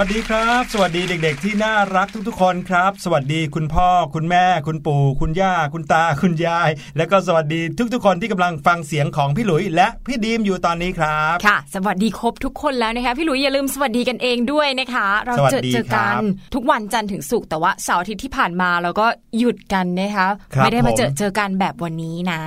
วัสดีครับ สวัสดีเด็ก ๆ ที่น่ารักทุกๆ คนครับ สวัสดีคุณพ่อ คุณแม่ คุณปู่ คุณย่า คุณตา คุณยาย และก็สวัสดีทุกๆ คนที่กำลังฟังเสียงของพี่หลุยและพี่ดีมอยู่ตอนนี้ครับค่ะ สวัสดีครบทุกคนแล้วนะคะพี่หลุยอย่าลืมสวัสดีกันเองด้วยนะคะ เราสวัสเจอดีเจอกัครันบทุกวันจันทร์ถึงศุกร์แต่ว่าเสาร์อาทิตย์ที่ผ่านมาเราก็หยุดกันนะคะครับไม่ได้มาเจอผมเจอกันแบบวันนี้นะ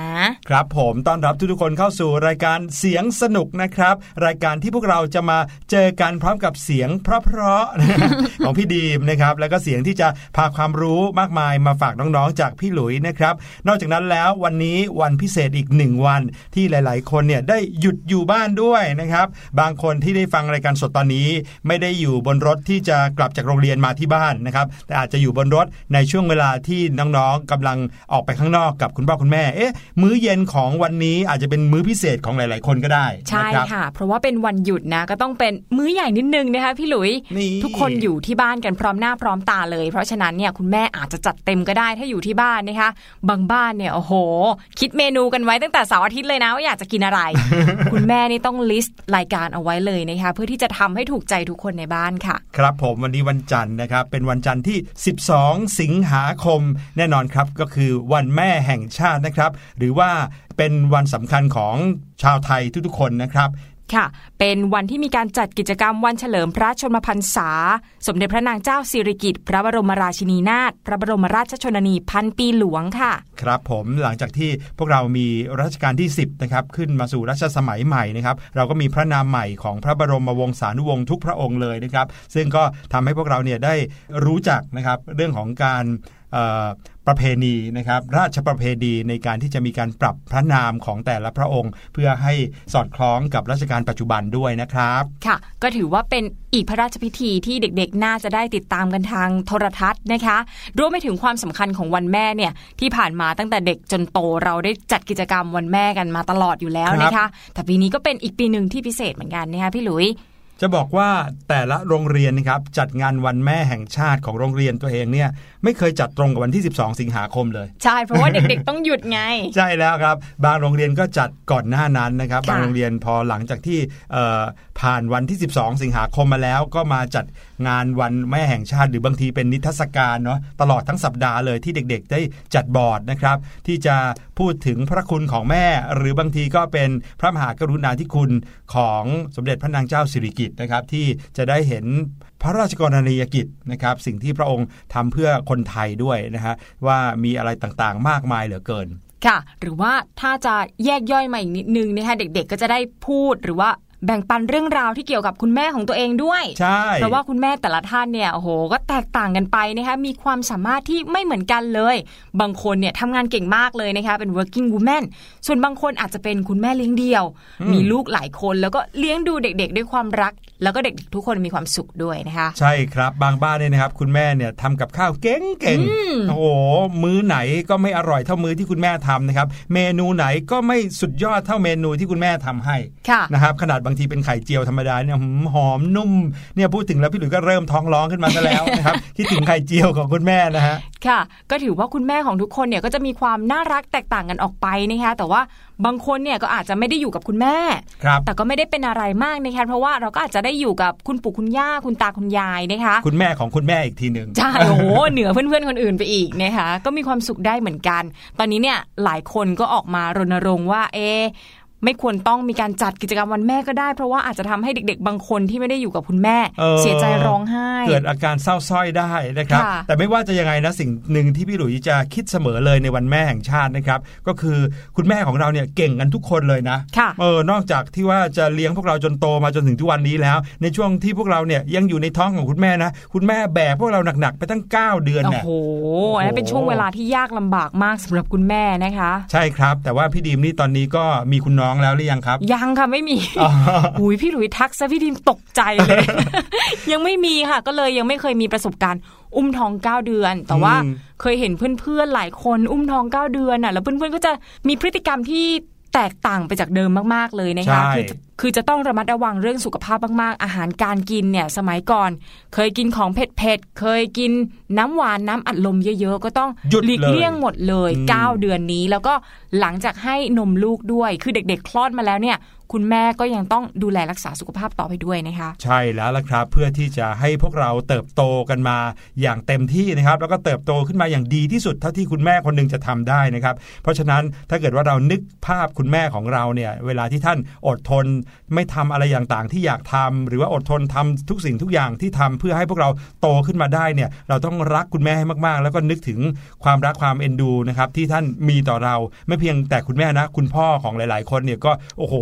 ครับผมต้อนรับทุกๆคนเข้าสู่รายการเสียงสนุกนะครับ รายการที่พวกเราจะมาเจอกันพร้อมกับเสียงเพราะๆของพี่ดีมนะครับแล้วก็เสียงที่จะพาความรู้มากมายมาฝากน้องๆ จากพี่หลุยนะครับ นอกจากนั้นแล้ววันนี้วันพิเศษอีกหนึ่งวันที่หลาย ๆ คนเนี่ยได้หยุดอยู่บ้านด้วยนะครับ บางคนที่ได้ฟังรายการสดตอนนี้ ไม่ได้อยู่บนรถที่จะกลับจากโรงเรียนมาที่บ้านนะครับ แต่อาจจะอยู่บนรถในช่วงเวลาที่น้องๆกำลังออกไปข้างนอกกับคุณพ่อคุณแม่เอ๊ะมื้อเย็นของวันนี้อาจจะเป็นมื้อพิเศษของหลาย ๆ คนก็ได้ใช่ค่ะ เพราะว่าเป็นวันหยุดนะก็ต้องเป็นมื้อใหญ่นิดนึงนะคะพี่หลุยทุกคนอยู่ที่บ้านกันพร้อมหน้าพร้อมตาเลย เพราะฉะนั้นเนี่ยคุณแม่อาจจะจัดเต็มก็ได้ถ้าอยู่ที่บ้านนะคะ บางบ้านเนี่ยโอ้โห คิดเมนูกันไว้ตั้งแต่เสาร์อาทิตย์เลยนะว่าอยากจะกินอะไร คุณแม่นี่ต้องลิสต์รายการเอาไว้เลยนะคะเพื่อที่จะทำให้ถูกใจทุกคนในบ้านค่ะ ครับผมวันนี้วันจันทร์นะครับ เป็นวันจันทร์ที่ 12 สิงหาคม แน่นอนครับก็คือวันแม่แห่งชาตินะครับ หรือว่าเป็นวันสำคัญของชาวไทยทุกๆคนนะครับ ค่ะ เป็นวันที่มีการจัดกิจกรรมวันเฉลิมพระชนมพรรษา สมเด็จพระนางเจ้าสิริกิติ์พระบรมราชินีนาถพระบรมราชชนนีพันปีหลวงค่ะ ครับผมหลังจากที่พวกเรามีรัชกาลที่ 10นะครับขึ้นมาสู่รัชสมัยใหม่นะครับเราก็มีพระนามใหม่ของพระบรมวงศานุวงศ์ทุกพระองค์เลยนะครับ ซึ่งก็ทำให้พวกเราเนี่ยได้รู้จักนะครับเรื่องของการ ประเพณีนะครับราชประเพณีในการที่จะมีการปรับพระนามของแต่ละพระองค์ เพื่อให้สอดคล้องกับรัชกาลปัจจุบันด้วยนะครับ ค่ะ ก็ถือว่าเป็นอีกพระราชพิธีที่เด็กๆ น่าจะได้ติดตามกันทางโทรทัศน์นะคะรวมไปถึงความสำคัญของวันแม่เนี่ยที่ผ่านมาตั้งแต่เด็กจนโตเราได้จัดกิจกรรมวันแม่กันมาตลอดอยู่แล้วนะคะ แต่ปีนี้ก็เป็นอีกปีหนึ่งที่พิเศษเหมือนกันนะคะพี่หลุย จะบอกว่าแต่ละโรงเรียนนะครับจัดงานวันแม่แห่งชาติของโรงเรียนตัวเองเนี่ยไม่เคยจัดตรงกับวันที่ 12 สิงหาคมเลย ใช่เพราะว่าเด็กๆ ต้องหยุดไง ใช่แล้วครับ บางโรงเรียนก็จัดก่อนหน้านั้นนะครับค่ะบางโรงเรียนพอหลังจากที่เอ่อผ่านวันที่ 12 สิงหาคมมาแล้ว ก็มาจัดงานวันแม่แห่งชาติ หรือบางทีเป็นนิทรรศการเนาะตลอดทั้งสัปดาห์เลยที่เด็กๆ ได้จัดบอร์ดนะครับที่จะ พูดถึงพระคุณของแม่ หรือบางทีก็เป็นพระมหากรุณาธิคุณของสมเด็จพระนางเจ้าสิริกิติ์นะครับที่จะได้เห็นพระราชกรณียกิจนะครับสิ่งที่พระองค์ทำเพื่อคนไทยด้วยนะฮะว่ามีอะไรต่างๆ มากมายเหลือเกินค่ะ หรือว่าถ้าจะแยกย่อยมาอีกนิดนึงนะคะเด็กๆ ก็จะได้พูดหรือว่า แบ่งปันเรื่องราวที่เกี่ยวกับคุณแม่ของตัวเองด้วย ใช่ เพราะว่าคุณแม่แต่ละท่านเนี่ยโอ้โหก็แตกต่างกันไปนะคะมีความสามารถที่ไม่เหมือนกันเลย บางคนเนี่ยทำงานเก่งมากเลยนะคะเป็น working woman ส่วนบางคนอาจจะเป็นคุณแม่เลี้ยงเดี่ยว มีลูกหลายคนแล้วก็เลี้ยงดูเด็กๆ ด้วยความรัก แล้วก็เด็กๆทุกคนมีความสุขด้วยนะคะ ใช่ครับบางบ้านเนี่ยนะครับ คุณแม่เนี่ยทำกับข้าวเก่งๆโอ้โหมื้อไหนก็ไม่อร่อยเท่ามื้อที่คุณแม่ทำนะครับ เมนูไหนก็ไม่สุดยอดเท่าเมนูที่คุณแม่ทำให้ค่ะนะครับขนาดบางทีเป็นไข่เจียวธรรมดาเนี่ยหืมหอมนุ่มเนี่ยพูดถึงแล้วพี่หลุยส์ก็เริ่มท้องร้องขึ้นมาซะแล้วนะครับคิดถึงไข่เจียวของคุณแม่นะฮะค่ะ ก็ถือว่าคุณแม่ของทุกคนเนี่ยก็จะมีความน่ารักแตกต่างกันออกไปนะคะแต่ว่าบางคนเนี่ยก็อาจจะไม่ได้อยู่กับคุณแม่ครับแต่ก็ไม่ได้เป็นอะไรมากนะคะเพราะว่าเราก็อาจจะได้อยู่กับคุณปู่คุณย่าคุณตาคุณยายนะคะ คุณแม่ของคุณแม่อีกทีหนึ่งใช่โอ้โหเหนือเพื่อนๆคนอื่นไปอีกนะคะก็มีความสุขได้เหมือนกัน ตอนนี้เนี่ยหลายคนก็ออกมารณรงค์ว่าเอะ ไม่ควรต้องมีการจัดกิจกรรมวันแม่ก็ได้ เพราะว่าอาจจะทำให้เด็ก ๆ บางคนที่ไม่ได้อยู่กับคุณแม่เออเสียใจร้องไห้ เกิดอาการเศร้าสร้อยได้นะครับค่ะแต่ไม่ว่าจะยังไงนะสิ่งหนึ่งที่พี่หลุยจะคิดเสมอเลยในวันแม่แห่งชาตินะครับ ก็คือคุณแม่ของเราเนี่ยเก่งกันทุกคนเลยนะค่ะเออนอกจากที่ว่าจะเลี้ยงพวกเราจนโตมาจนถึงทุกวันนี้แล้ว ในช่วงที่พวกเราเนี่ยยังอยู่ในท้องของคุณแม่นะคุณแม่แบกพวกเราหนักๆไปตั้ง 9 เดือนโอ้เนี่ยโหอันนั้นเป็นช่วงเวลาที่ยากลำบากมากสำหรับคุณแม่นะคะ ใช่ครับ แต่ว่าพี่ดีมนี่ตอนนี้ก็มีคุณน้องแล้วหรือยังครับ ยังค่ะไม่มีอ๋อหุยพี่หลุยทักซะพี่ดิมตกใจเลย ยังไม่มีค่ะ ก็เลยยังไม่เคยมีประสบการณ์ อุ้มท้องเก้าเดือน แต่ว่าอืมเคยเห็นเพื่อนๆหลายคนอุ้มท้องเก้าเดือนน่ะ แล้วเพื่อนๆก็จะมีพฤติกรรมที่แตกต่างไปจากเดิมมากๆเลยนะคะใช่คือ คือจะต้องระมัดระวังเรื่องสุขภาพมากๆ อาหารการกินเนี่ยสมัยก่อน เคยกินของเผ็ดๆ เคยกินน้ำหวานน้ำอัดลมเยอะๆ ก็ต้องหยุดหลีกเลี่ยงเลยหมดเลยอืม9เดือนนี้ แล้วก็หลังจากให้นมลูกด้วย คือเด็กๆ คลอดมาแล้วเนี่ยคุณแม่ก็ยังต้องดูแลรักษาสุขภาพต่อไปด้วยนะคะ ใช่แล้วละครับ เพื่อที่จะให้พวกเราเติบโตกันมาอย่างเต็มที่นะครับ แล้วก็เติบโตขึ้นมาอย่างดีที่สุดเท่าที่คุณแม่คนหนึงจะทำได้นะครับ เพราะฉะนั้นถ้าเกิดว่าเรานึกภาพคุณแม่ของเราเนี่ยเวลาที่ท่านอดทนไม่ทำอะไรอย่างต่างที่อยากทำหรือว่าอดทนทำทุกสิ่งทุกอย่างที่ทำเพื่อให้พวกเราโตขึ้นมาได้เนี่ยเราต้องรักคุณแม่ให้มากๆ แล้วก็นึกถึงความรักความเอ็นดูนะครับที่ท่านมีต่อเราไม่เพียงแต่คุณแม่นะ คุณพ่อของหลาย ๆ คนเนี่ยก็โอ้โห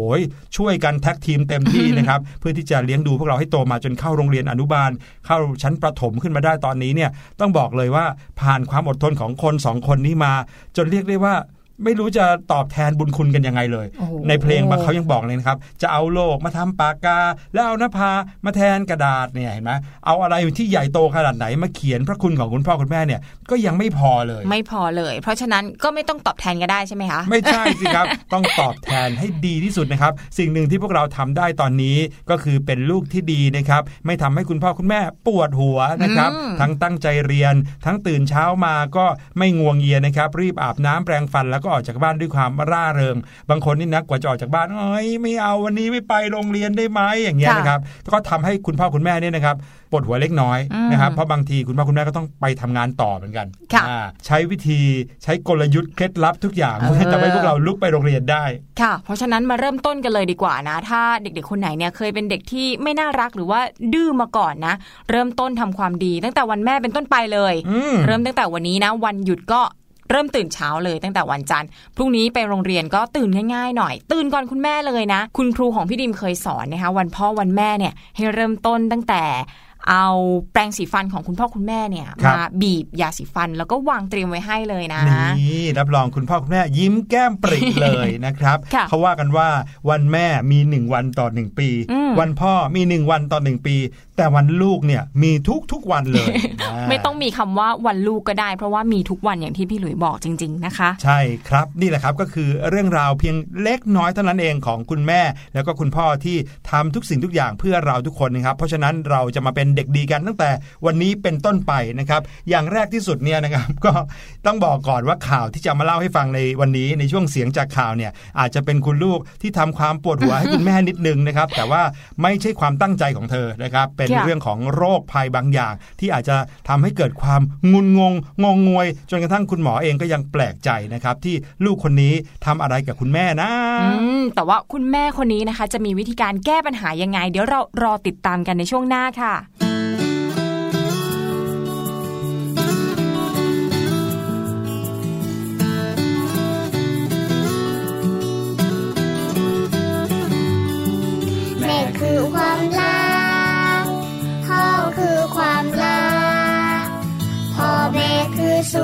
ช่วยกันแท็กทีมเต็มที่นะครับเพื่อที่จะเลี้ยงดูพวกเราให้โตมาจนเข้าโรงเรียนอนุบาล เข้าชั้นประถมขึ้นมาได้ตอนนี้เนี่ยต้องบอกเลยว่าผ่านความอดทนของคนสองคนนี้มา จนเรียกได้ว่า ไม่รู้จะตอบแทนบุญคุณกันยังไงเลยโอ้โหในเพลงบางเขายังบอกเลยนะครับ จะเอาโลกมาทำปากกา แล้วเอานภามาแทนกระดาษเนี่ยเห็นไหมเอาอะไรที่ใหญ่โตขนาดไหนมาเขียนพระคุณของคุณพ่อคุณแม่เนี่ยก็ยังไม่พอเลย ไม่พอเลย เพราะฉะนั้นก็ไม่ต้องตอบแทนก็ได้ใช่ไหมคะไม่ใช่สิครับ ต้องตอบแทนให้ดีที่สุดนะครับ สิ่งหนึ่งที่พวกเราทำได้ตอนนี้ก็คือเป็นลูกที่ดีนะครับ ไม่ทำให้คุณพ่อคุณแม่ปวดหัวนะครับอืมทั้งตั้งใจเรียน ทั้งตื่นเช้ามาก็ไม่งวงเงียนะครับ รีบอาบน้ำแปรงฟันแล้วก็ออกจากบ้านด้วยความร่าเริง บางคนนี่นะกว่าจะออกจากบ้านเอ้ยไม่เอาวันนี้ไม่ไปโรงเรียนได้ไหมอย่างเงี้ยนะครับก็ทำให้คุณพ่อคุณแม่เนี่ยนะครับปวดหัวเล็กน้อยนะครับเพราะบางทีคุณพ่อคุณแม่ก็ต้องไปทำงานต่อเหมือนกันค่ะอ่าใช้วิธีใช้กลยุทธ์เคล็ดลับทุกอย่างเออเพื่อจะให้พวกเราลุกไปโรงเรียนได้ ค่ะ เพราะฉะนั้นมาเริ่มต้นกันเลยดีกว่านะ ถ้าเด็กๆคนไหนเนี่ยเคยเป็นเด็กที่ไม่น่ารักหรือว่าดื้อมาก่อนนะ เริ่มต้นทำความดี ตั้งแต่วันแม่เป็นต้นไปเลยอืมเริ่มตั้งแต่วันนี้นะ วันหยุดก็ เริ่มตื่นเช้าเลยตั้งแต่วันจันทร์พรุ่งนี้ไปโรงเรียนก็ตื่นง่ายๆหน่อย ตื่นก่อนคุณแม่เลยนะ คุณครูของพี่ดิมเคยสอนนะคะวันพ่อวันแม่เนี่ยให้เริ่มต้นตั้งแต่เอาแปรงสีฟันของคุณพ่อคุณแม่เนี่ยครับมาบีบยาสีฟันแล้วก็วางเตรียมไว้ให้เลยนะนี่รับรองคุณพ่อคุณแม่ยิ้มแก้มปริเลยนะครับค่ะเขาว่ากันว่าวันแม่มีหนึ่งวันต่อหนึ่งปีอืมวันพ่อมีหนึ่งวันต่อหนึ่งปี แต่วันลูกเนี่ยมีทุกทุกๆวันเลยนะไม่ต้องมีคำว่าวันลูกก็ได้ เพราะว่ามีทุกวันอย่างที่พี่หลุยบอกจริง ๆนะคะ ใช่ครับนี่แหละครับก็คือเรื่องราวเพียงเล็กน้อยเท่านั้นเองของคุณแม่ แล้วก็คุณพ่อที่ทำทุกสิ่งทุกอย่างเพื่อเราทุกคนนะครับ เพราะฉะนั้นเราจะมาเป็นเด็กดีกันตั้งแต่วันนี้เป็นต้นไปนะครับ อย่างแรกที่สุดเนี่ยนะครับ ก็ต้องบอกก่อนว่าข่าวที่จะมาเล่าให้ฟังในวันนี้ในช่วงเสียงจากข่าวเนี่ยอาจจะเป็นคุณลูกที่ทำความปวดหัวให้คุณแม่นิดนึงนะครับ แต่ว่าไม่ใช่ความตั้งใจของเธอนะครับเป็นค่ะเรื่องของโรคภัยบางอย่าง ที่อาจจะทำให้เกิดความงุนงงงงงวย จนกระทั่งคุณหมอเองก็ยังแปลกใจนะครับ ที่ลูกคนนี้ทำอะไรกับคุณแม่นะอืมแต่ว่าคุณแม่คนนี้นะคะ จะมีวิธีการแก้ปัญหายังไง เดี๋ยวเรารอติดตามกันในช่วงหน้าค่ะ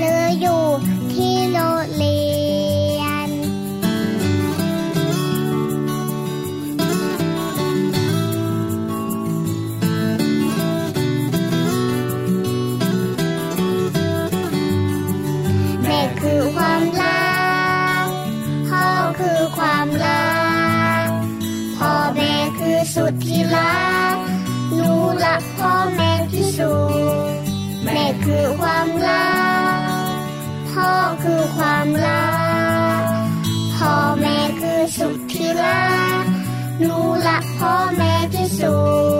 หรืออยู่ำลาพ่อแม่คือสุดที่รักหนูรักพ่อแม่ที่สุด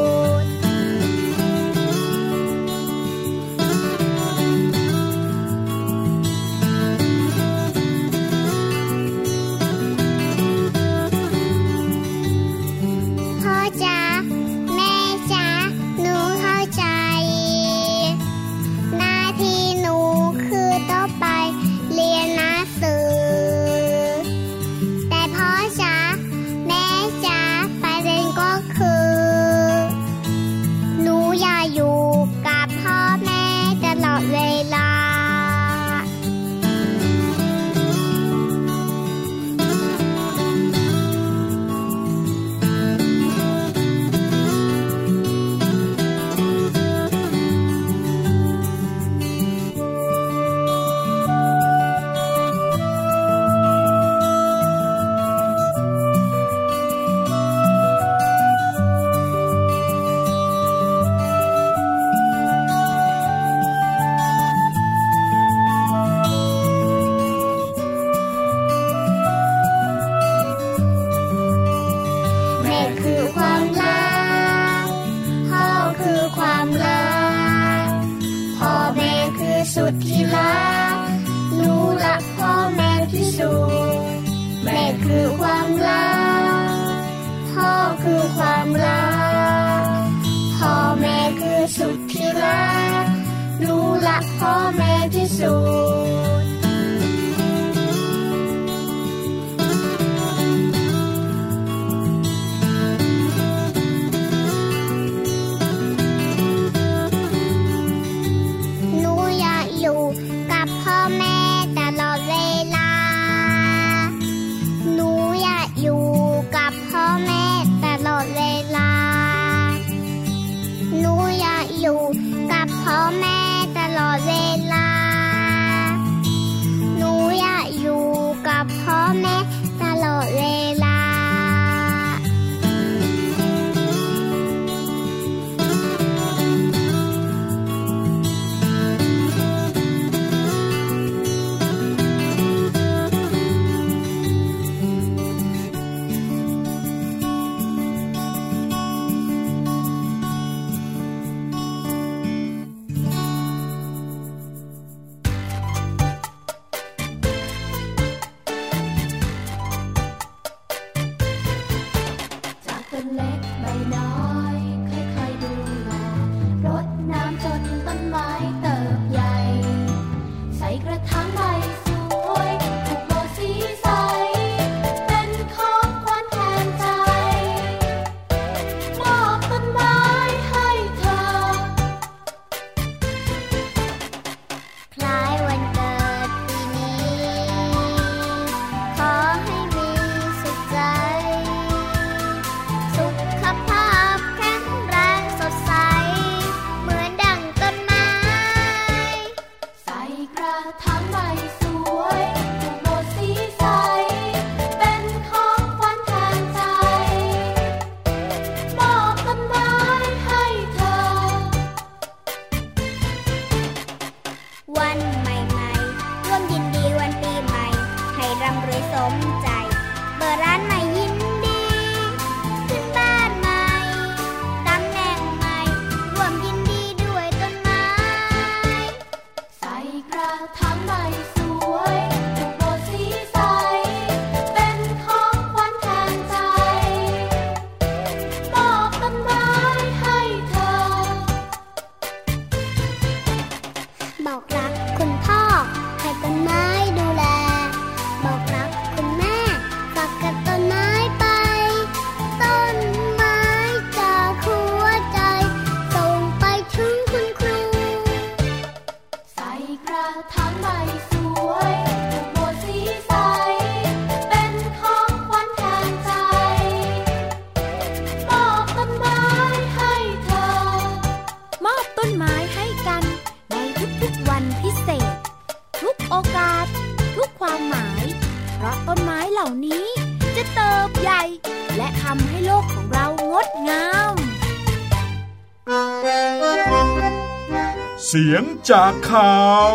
เสียงจากข่าว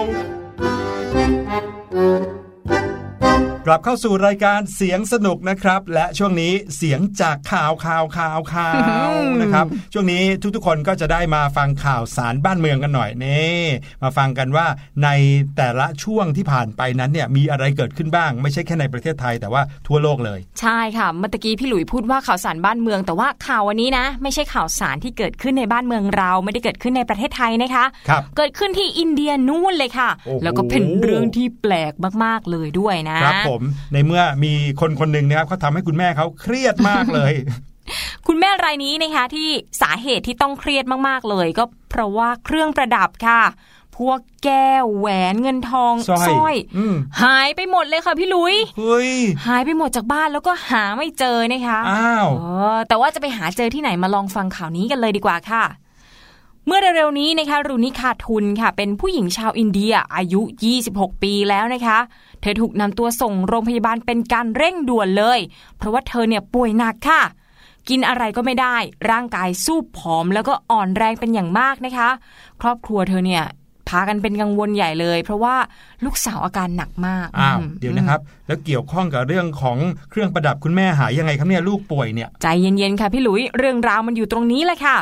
กลับเข้าสู่รายการเสียงสนุกนะครับ และช่วงนี้เสียงจากข่าวข่าวข่าวข่าวนะครับช่วงนี้ทุกๆคนก็จะได้มาฟังข่าวสารบ้านเมืองกันหน่อยนี่มาฟังกันว่าในแต่ละช่วงที่ผ่านไปนั้นเนี่ยมีอะไรเกิดขึ้นบ้าง ไม่ใช่แค่ในประเทศไทยแต่ว่าทั่วโลกเลย ใช่ค่ะเมื่อตะกี้พี่หลุยพูดว่าข่าวสารบ้านเมือง แต่ว่าข่าววันนี้นะ ไม่ใช่ข่าวสารที่เกิดขึ้นในบ้านเมืองเราไม่ได้เกิดขึ้นในประเทศไทยนะคะครับเกิดขึ้นที่อินเดียนู่นเลยค่ะโอ้โหแล้วก็เป็นเรื่องที่แปลกมากๆเลยด้วยนะครับผมในเมื่อมีคนคนหนึ่งนะครับเขาทำให้คุณแม่เขาเครียดมากเลย คุณแม่รายนี้นะคะที่สาเหตุที่ต้องเครียดมากๆเลย ก็เพราะว่าเครื่องประดับค่ะ พวกแก้วแหวนเงินทองสร้อยยอืม หายไปหมดเลยค่ะพี่ลุย เฮ้ยหายไปหมดจากบ้านแล้วก็หาไม่เจอนะคะอ้าว เออแต่ว่าจะไปหาเจอที่ไหนมาลองฟังข่าวนี้กันเลยดีกว่าค่ะ เมื่อเร็วๆนี้นะคะรุนิคาทุนค่ะ เป็นผู้หญิงชาวอินเดียอายุ 26 ปีแล้วนะคะเธอถูกนำตัวส่งโรงพยาบาลเป็นการเร่งด่วนเลย เพราะว่าเธอเนี่ยป่วยหนักค่ะ กินอะไรก็ไม่ได้ ร่างกายสู้ผอมแล้วก็อ่อนแรงเป็นอย่างมากนะคะ ครอบครัวเธอเนี่ยพากันเป็นกังวลใหญ่เลย เพราะว่าลูกสาวอาการหนักมากอ้าวมเดี๋ยวนะครับ แล้วเกี่ยวข้องกับเรื่องของเครื่องประดับคุณแม่หายยังไงครับเนี่ยลูกป่วยเนี่ยใจเย็นๆค่ะพี่หลุยเรื่องราวมันอยู่ตรงนี้แหละค่ะ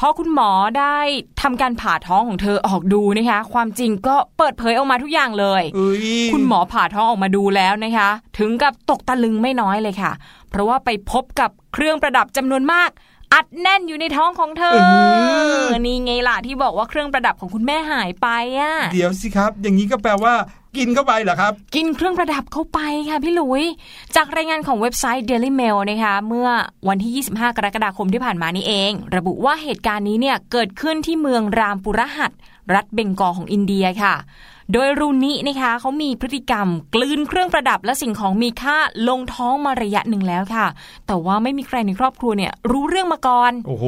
พอคุณหมอได้ทำการผ่าท้องของเธอออกดูนะคะ ความจริงก็เปิดเผยออกมาทุกอย่างเลยเอ้ยคุณหมอผ่าท้องออกมาดูแล้วนะคะ ถึงกับตกตะลึงไม่น้อยเลยค่ะ เพราะว่าไปพบกับเครื่องประดับจำนวนมาก อัดแน่นอยู่ในท้องของเธอนี่ไงล่ะที่บอกว่าเครื่องประดับของคุณแม่หายไปอะ เดี๋ยวสิครับ อย่างนี้ก็แปลว่ากินเข้าไปเหรอครับ กินเครื่องประดับเข้าไปค่ะพี่หลุย จากรายงานของเว็บไซต์ Daily Mail นะคะเมื่อวันที่ 25 กรกฎาคมที่ผ่านมานี่เอง ระบุว่าเหตุการณ์นี้เนี่ยเกิดขึ้นที่เมืองรามปุรหัสรัฐเบงกอลของอินเดียค่ะ โดยรูนินะคะเขามีพฤติกรรมกลืนเครื่องประดับและสิ่งของมีค่าลงท้องมาระยะหนึ่งแล้วค่ะ แต่ว่าไม่มีใครในครอบครัวเนี่ยรู้เรื่องมาก่อน โอ้โห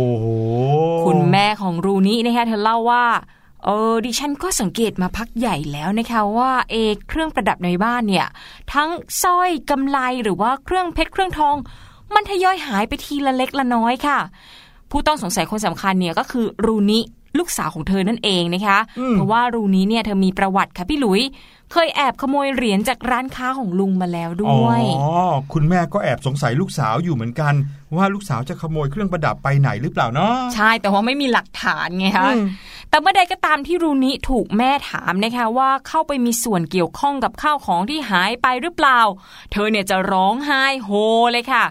คุณแม่ของรูนินะคะเธอเล่าว่าเออดิฉันก็สังเกตมาพักใหญ่แล้วนะคะว่าเอเครื่องประดับในบ้านเนี่ย ทั้งสร้อยกำไลหรือว่าเครื่องเพชรเครื่องทอง มันทยอยหายไปทีละเล็กละน้อยค่ะ ผู้ต้องสงสัยคนสำคัญเนี่ยก็คือรูนิ ลูกสาวของเธอนั่นเองนะคะอืมเพราะว่ารูนิเนี่ยเธอมีประวัติค่ะพี่หลุย เคยแอบขโมยเหรียญจากร้านค้าของลุงมาแล้วด้วยอ๋อคุณแม่ก็แอบสงสัยลูกสาวอยู่เหมือนกัน ว่าลูกสาวจะขโมยเครื่องประดับไปไหนหรือเปล่าเนาะใช่แต่ว่าไม่มีหลักฐานไงคะอืมแต่เมื่อใดก็ตามที่รูนิถูกแม่ถามนะคะว่าเข้าไปมีส่วนเกี่ยวข้องกับข้าวของที่หายไปหรือเปล่า เธอเนี่ยจะร้องไห้โฮเลยค่ะ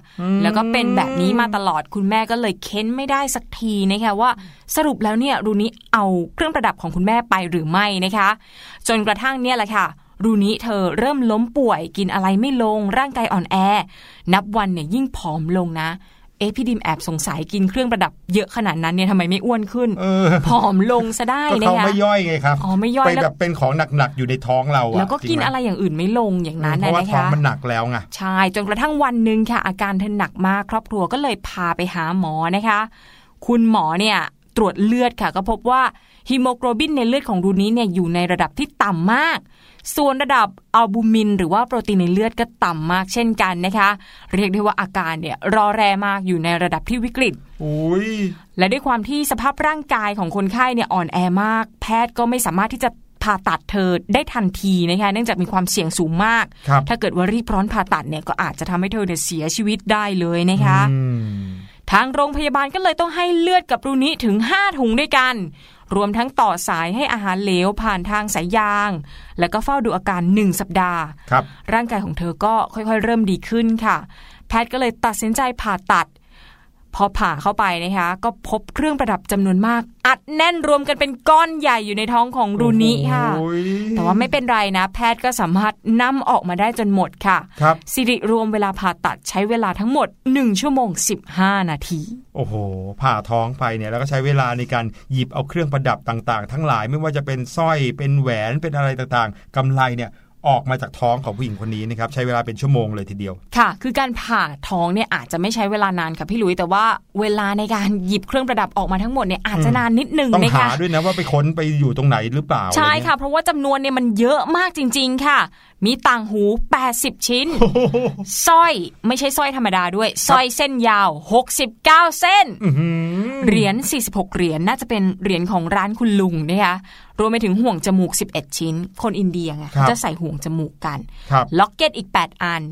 แล้วก็เป็นแบบนี้มาตลอดคุณแม่ก็เลยเค้นไม่ได้สักทีนะคะว่าสรุปแล้วเนี่ยรูนิเอาเครื่องประดับของคุณแม่ไปหรือไม่นะคะ จนกระทั่งเนี่ยแหละค่ะ รูนิเธอเริ่มล้มป่วยกินอะไรไม่ลงร่างกายอ่อนแอ นับวันเนี่ยยิ่งผอมลงนะเอ๊ะพี่ดิมแอบสงสัยกินเครื่องประดับเยอะขนาดนั้นเนี่ยทำไมไม่อ้วนขึ้นเออผอมลงซะได้ก็นะเขาคะไม่ย่อยไงครับอ๋อไม่ย่อยไปแล้วแบบเป็นของหนักๆอยู่ในท้องเราอะแล้วก็กินจหมอะไรอย่างอื่นไม่ลงอย่างนั้นเพนะราะว่านะท้องคะมันหนักแล้วไงใช่จนกระทั่งวันหนึ่งค่ะ อาการเธอหนักมากครอบครัวก็เลยพาไปหาหมอนะคะ คุณหมอเนี่ยตรวจเลือดค่ะ ก็พบว่า ฮีโมโกลบินในเลือดของรูนี้เนี่ยอยู่ในระดับที่ต่ำมาก ส่วนระดับอัลบูมิน หรือว่าโปรตีนในเลือดก็ต่ำมากเช่นกันนะคะ เรียกได้ว่าอาการเนี่ยรอแรมากอยู่ในระดับที่วิกฤตอุ้ยและด้วยความที่สภาพร่างกายของคนไข้เนี่ยอ่อนแอมาก แพทย์ก็ไม่สามารถที่จะผ่าตัดเธอได้ทันทีนะคะเนื่องจากมีความเสี่ยงสูงมากครับถ้าเกิดว่ารีบร้อนผ่าตัดเนี่ยก็อาจจะทำให้เธอเนี่ยเสียชีวิตได้เลยนะคะอืมทางโรงพยาบาลก็เลยต้องให้เลือดกับรูนี้ถึง 5 ถุงด้วยกัน รวมทั้งต่อสายให้อาหารเหลวผ่านทางสายยาง แล้วก็เฝ้าดูอาการ1สัปดาห์ครับร่างกายของเธอก็ค่อยๆ เริ่มดีขึ้นค่ะ แพทย์ก็เลยตัดสินใจผ่าตัด พอผ่าเข้าไปนะคะ ก็พบเครื่องประดับจำนวนมาก อัดแน่นรวมกันเป็นก้อนใหญ่อยู่ในท้องของรูนิค่ะโอ้ยแต่ว่าไม่เป็นไรนะ แพทย์ก็สามารถนำออกมาได้จนหมดค่ะครับสิริรวมเวลาผ่าตัดใช้เวลาทั้งหมด 1 ชั่วโมง 15 นาที โอ้โห ผ่าท้องไปเนี่ยแล้วก็ใช้เวลาในการหยิบเอาเครื่องประดับต่างๆ ทั้งหลายไม่ว่าจะเป็นสร้อยเป็นแหวนเป็นอะไรต่างๆกำไลเนี่ย ออกมาจากท้องของผู้หญิงคนนี้นะครับใช้เวลาเป็นชั่วโมงเลยทีเดียว ค่ะ คือการผ่าท้องเนี่ยอาจจะไม่ใช้เวลานานค่ะพี่หลุยแต่ว่าเวลาในการหยิบเครื่องประดับออกมาทั้งหมดเนี่ยอาจจะนานนิดนึงต้องนะหาคะด้วยนะว่าไปค้นไปอยู่ตรงไหนหรือเปล่า ใช่อไรเงี้ยค่ะ เพราะว่าจำนวนเนี่ยมันเยอะมากจริง ๆ ค่ะมีต่างหู 80 ชิ้นสร้อยไม่ใช่สร้อยธรรมดาด้วยสร้อยเส้นยาว 69 เส้นอื้อหือเหรียญ 46 เหรียญน่าจะเป็นเหรียญของร้านคุณลุงนะคะรวมไปถึงห่วงจมูก 11 ชิ้น คนอินเดียไงครัเขาบจะใส่ห่วงจมูกกันครับล็อกเก็ตอีก 8 อัน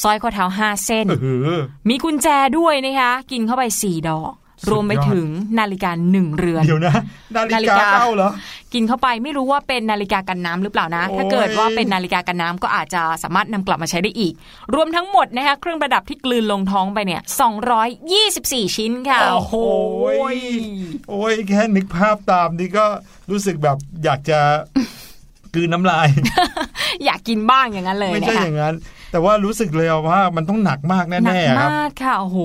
สร้อยข้อเท้า 5 เส้นเออมีกุญแจด้วยนะคะกินเข้าไป 4 ดอกสุดยอด รวมไปถึงนาฬิกาหนึ่งเรือนเดี๋ยวนะ นาฬินาฬิกากาเข้าเหรอกินเข้าไปไม่รู้ว่าเป็นนาฬิกากันน้ำหรือเปล่านะโอ้ยถ้าเกิดว่าเป็นนาฬิกากันน้ำก็อาจจะสามารถนำกลับมาใช้ได้อีก รวมทั้งหมดนะคะเครื่องประดับที่กลืนลงท้องไปเนี่ย224 ชิ้นค่ะโอ้โหโอ้ยแค่นึกภาพตามนี่ก็รู้สึกแบบอยากจะกลืนน้ำลาย อยากกินบ้างอย่างนั้นเลยไม่นะใช่อคะย่างนั้น แต่ว่ารู้สึกเลยว่ามันต้องหนักมากหนัแน่ๆครับมากค่ะโอ้โห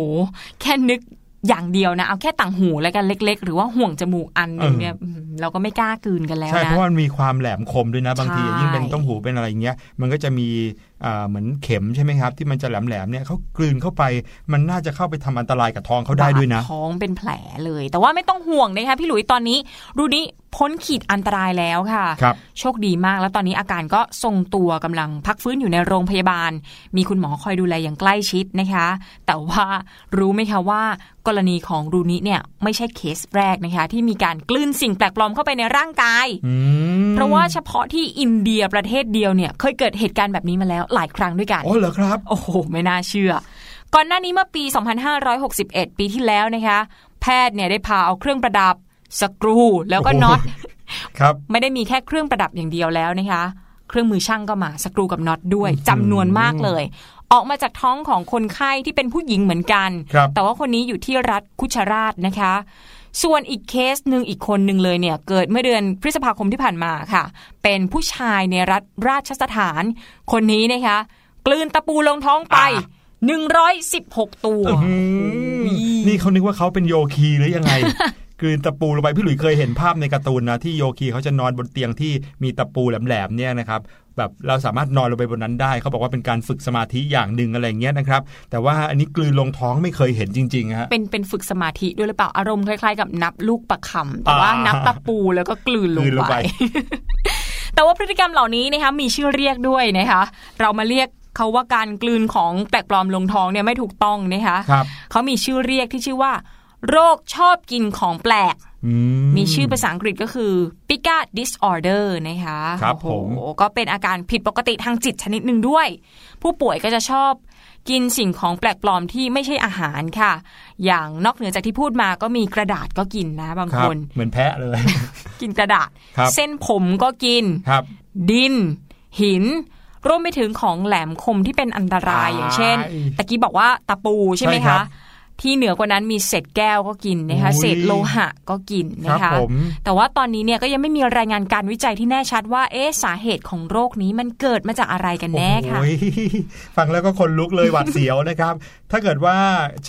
แค่นึก อย่างเดียวนะ เอาแค่ต่างหูแล้วกันเล็ก ๆ หรือว่าห่วงจมูกอันหนึงเนี่ยมเราก็ไม่กล้ากลืนกันแล้วใช่นะเพราะว่ามันมีความแหลมคมด้วยนะ บางทีใช่ยิ่งเป็นต้มหูเป็นอะไรเงี้ยมันก็จะมีอ่าเหมือนเข็มใช่ไหมครับ ที่มันจะแหลมๆเนี่ยเขากลืนเข้าไปมันน่าจะเข้าไปทำอันตรายกับท้องเขาได้ด้วยนะบาท้องเป็นแผลเลย แต่ว่าไม่ต้องห่วงนะคะพี่หลุยตอนนี้รูนี้ พ้นขีดอันตรายแล้วค่ะครับโชคดีมากแล้วตอนนี้อาการก็ทรงตัวกำลังพักฟื้นอยู่ในโรงพยาบาล มีคุณหมอคอยดูแลอย่างใกล้ชิดนะคะ แต่ว่ารู้ไหมคะว่ากรณีของรูนิเนี่ยไม่ใช่เคสแรกนะคะ ที่มีการกลืนสิ่งแปลกปลอมเข้าไปในร่างกายอืมเพราะว่าเฉพาะที่อินเดียประเทศเดียวเนี่ยเคยเกิดเหตุการณ์แบบนี้มาแล้วหลายครั้งด้วยกันอ๋อเหรอครับ โอ้โห ไม่น่าเชื่อ ก่อนหน้านี้เมื่อปี 2561 ปีที่แล้วนะคะแแพทย์เนี่ยได้พาเอาเครื่องประดับ สกรูแล้วก็น็อตครับไม่ได้มีแค่เครื่องประดับอย่างเดียวแล้วนะคะ เครื่องมือช่างก็มาสกรูกับน็อตด้วยจำนวนมากเลย ออกมาจากท้องของคนไข้ที่เป็นผู้หญิงเหมือนกันครับแต่ว่าคนนี้อยู่ที่รัฐคุชราชนะคะ ส่วนอีกเคสหนึ่งอีกคนหนึ่งเลยเนี่ย เกิดเมื่อเดือนพฤษภาคมที่ผ่านมาค่ะ เป็นผู้ชายในรัฐราชสถาน คนนี้นะคะ กลืนตะปูลงท้องไป116ตัวอื้อหือนี่เขานึกว่าเขาเป็นโยคีหรือยังไง กลืนตะปูลงไปพี่หลุยเคยเห็นภาพในการ์ตูนนะที่โยคีเขาจะนอนบนเตียงที่มีตะปูแหลมๆเนี่ยนะครับแบบเราสามารถนอนลงไปบนนั้นได้ เขาบอกว่าเป็นการฝึกสมาธิอย่างหนึ่งอะไรอย่างเงี้ยนะครับ แต่ว่าอันนี้กลืนลงท้องไม่เคยเห็นจริงๆฮะเป็นเป็นฝึกสมาธิด้วยหรือเปล่าอารมณ์คล้ายๆ กับนับลูกประคำแต่ว่าอ่านันับตะปูแล้วก็กลืนลกลืงนลงไปไป แต่ว่าพฤติกรรมเหล่านี้นะคะมีชื่อเรียกด้วยนะคะ เรามาเรียกเขาว่าการกลืนของแปลกปลอมลงท้องเนี่ยไม่ถูกต้องนะคะครับเขามีชื่อเรียกที่ชื่อว่า โรคชอบกินของแปลกอืมีชื่อภาษาอังกฤษก็คือ Pica disorder นะคะครับโอ้โหผมก็เป็นอาการผิดปกติทางจิตชนิดหนึ่งด้วย ผู้ป่วยก็จะชอบกินสิ่งของแปลกปลอมที่ไม่ใช่อาหารค่ะ อย่างนอกเหนือจากที่พูดมาก็มีกระดาษก็กินนะบางคครับนเหมือนแพะเลย กินกระดาษครับเส้นผมก็กินครับดิน หินรวมไปถึงของแหลมคมที่เป็นอันตรายอ่าอย่างเช่นตะกี้บอกว่าตะปูใช่ไหมใช่ครัคะบ ที่เหนือกว่านั้นมีเศษแก้วก็กินนะคะอุ้ยเศษโลหะก็กินครันะบคะผมแต่ว่าตอนนี้เนี่ยก็ยังไม่มีรายงานการวิจัยที่แน่ชัดว่าเอ๊ะสาเหตุของโรคนี้มันเกิดมาจากอะไรกันแน่ค่ะโอ้ยฟังแล้วก็คนลุกเลยหวาดเสียวนะครับ ถ้าเกิดว่า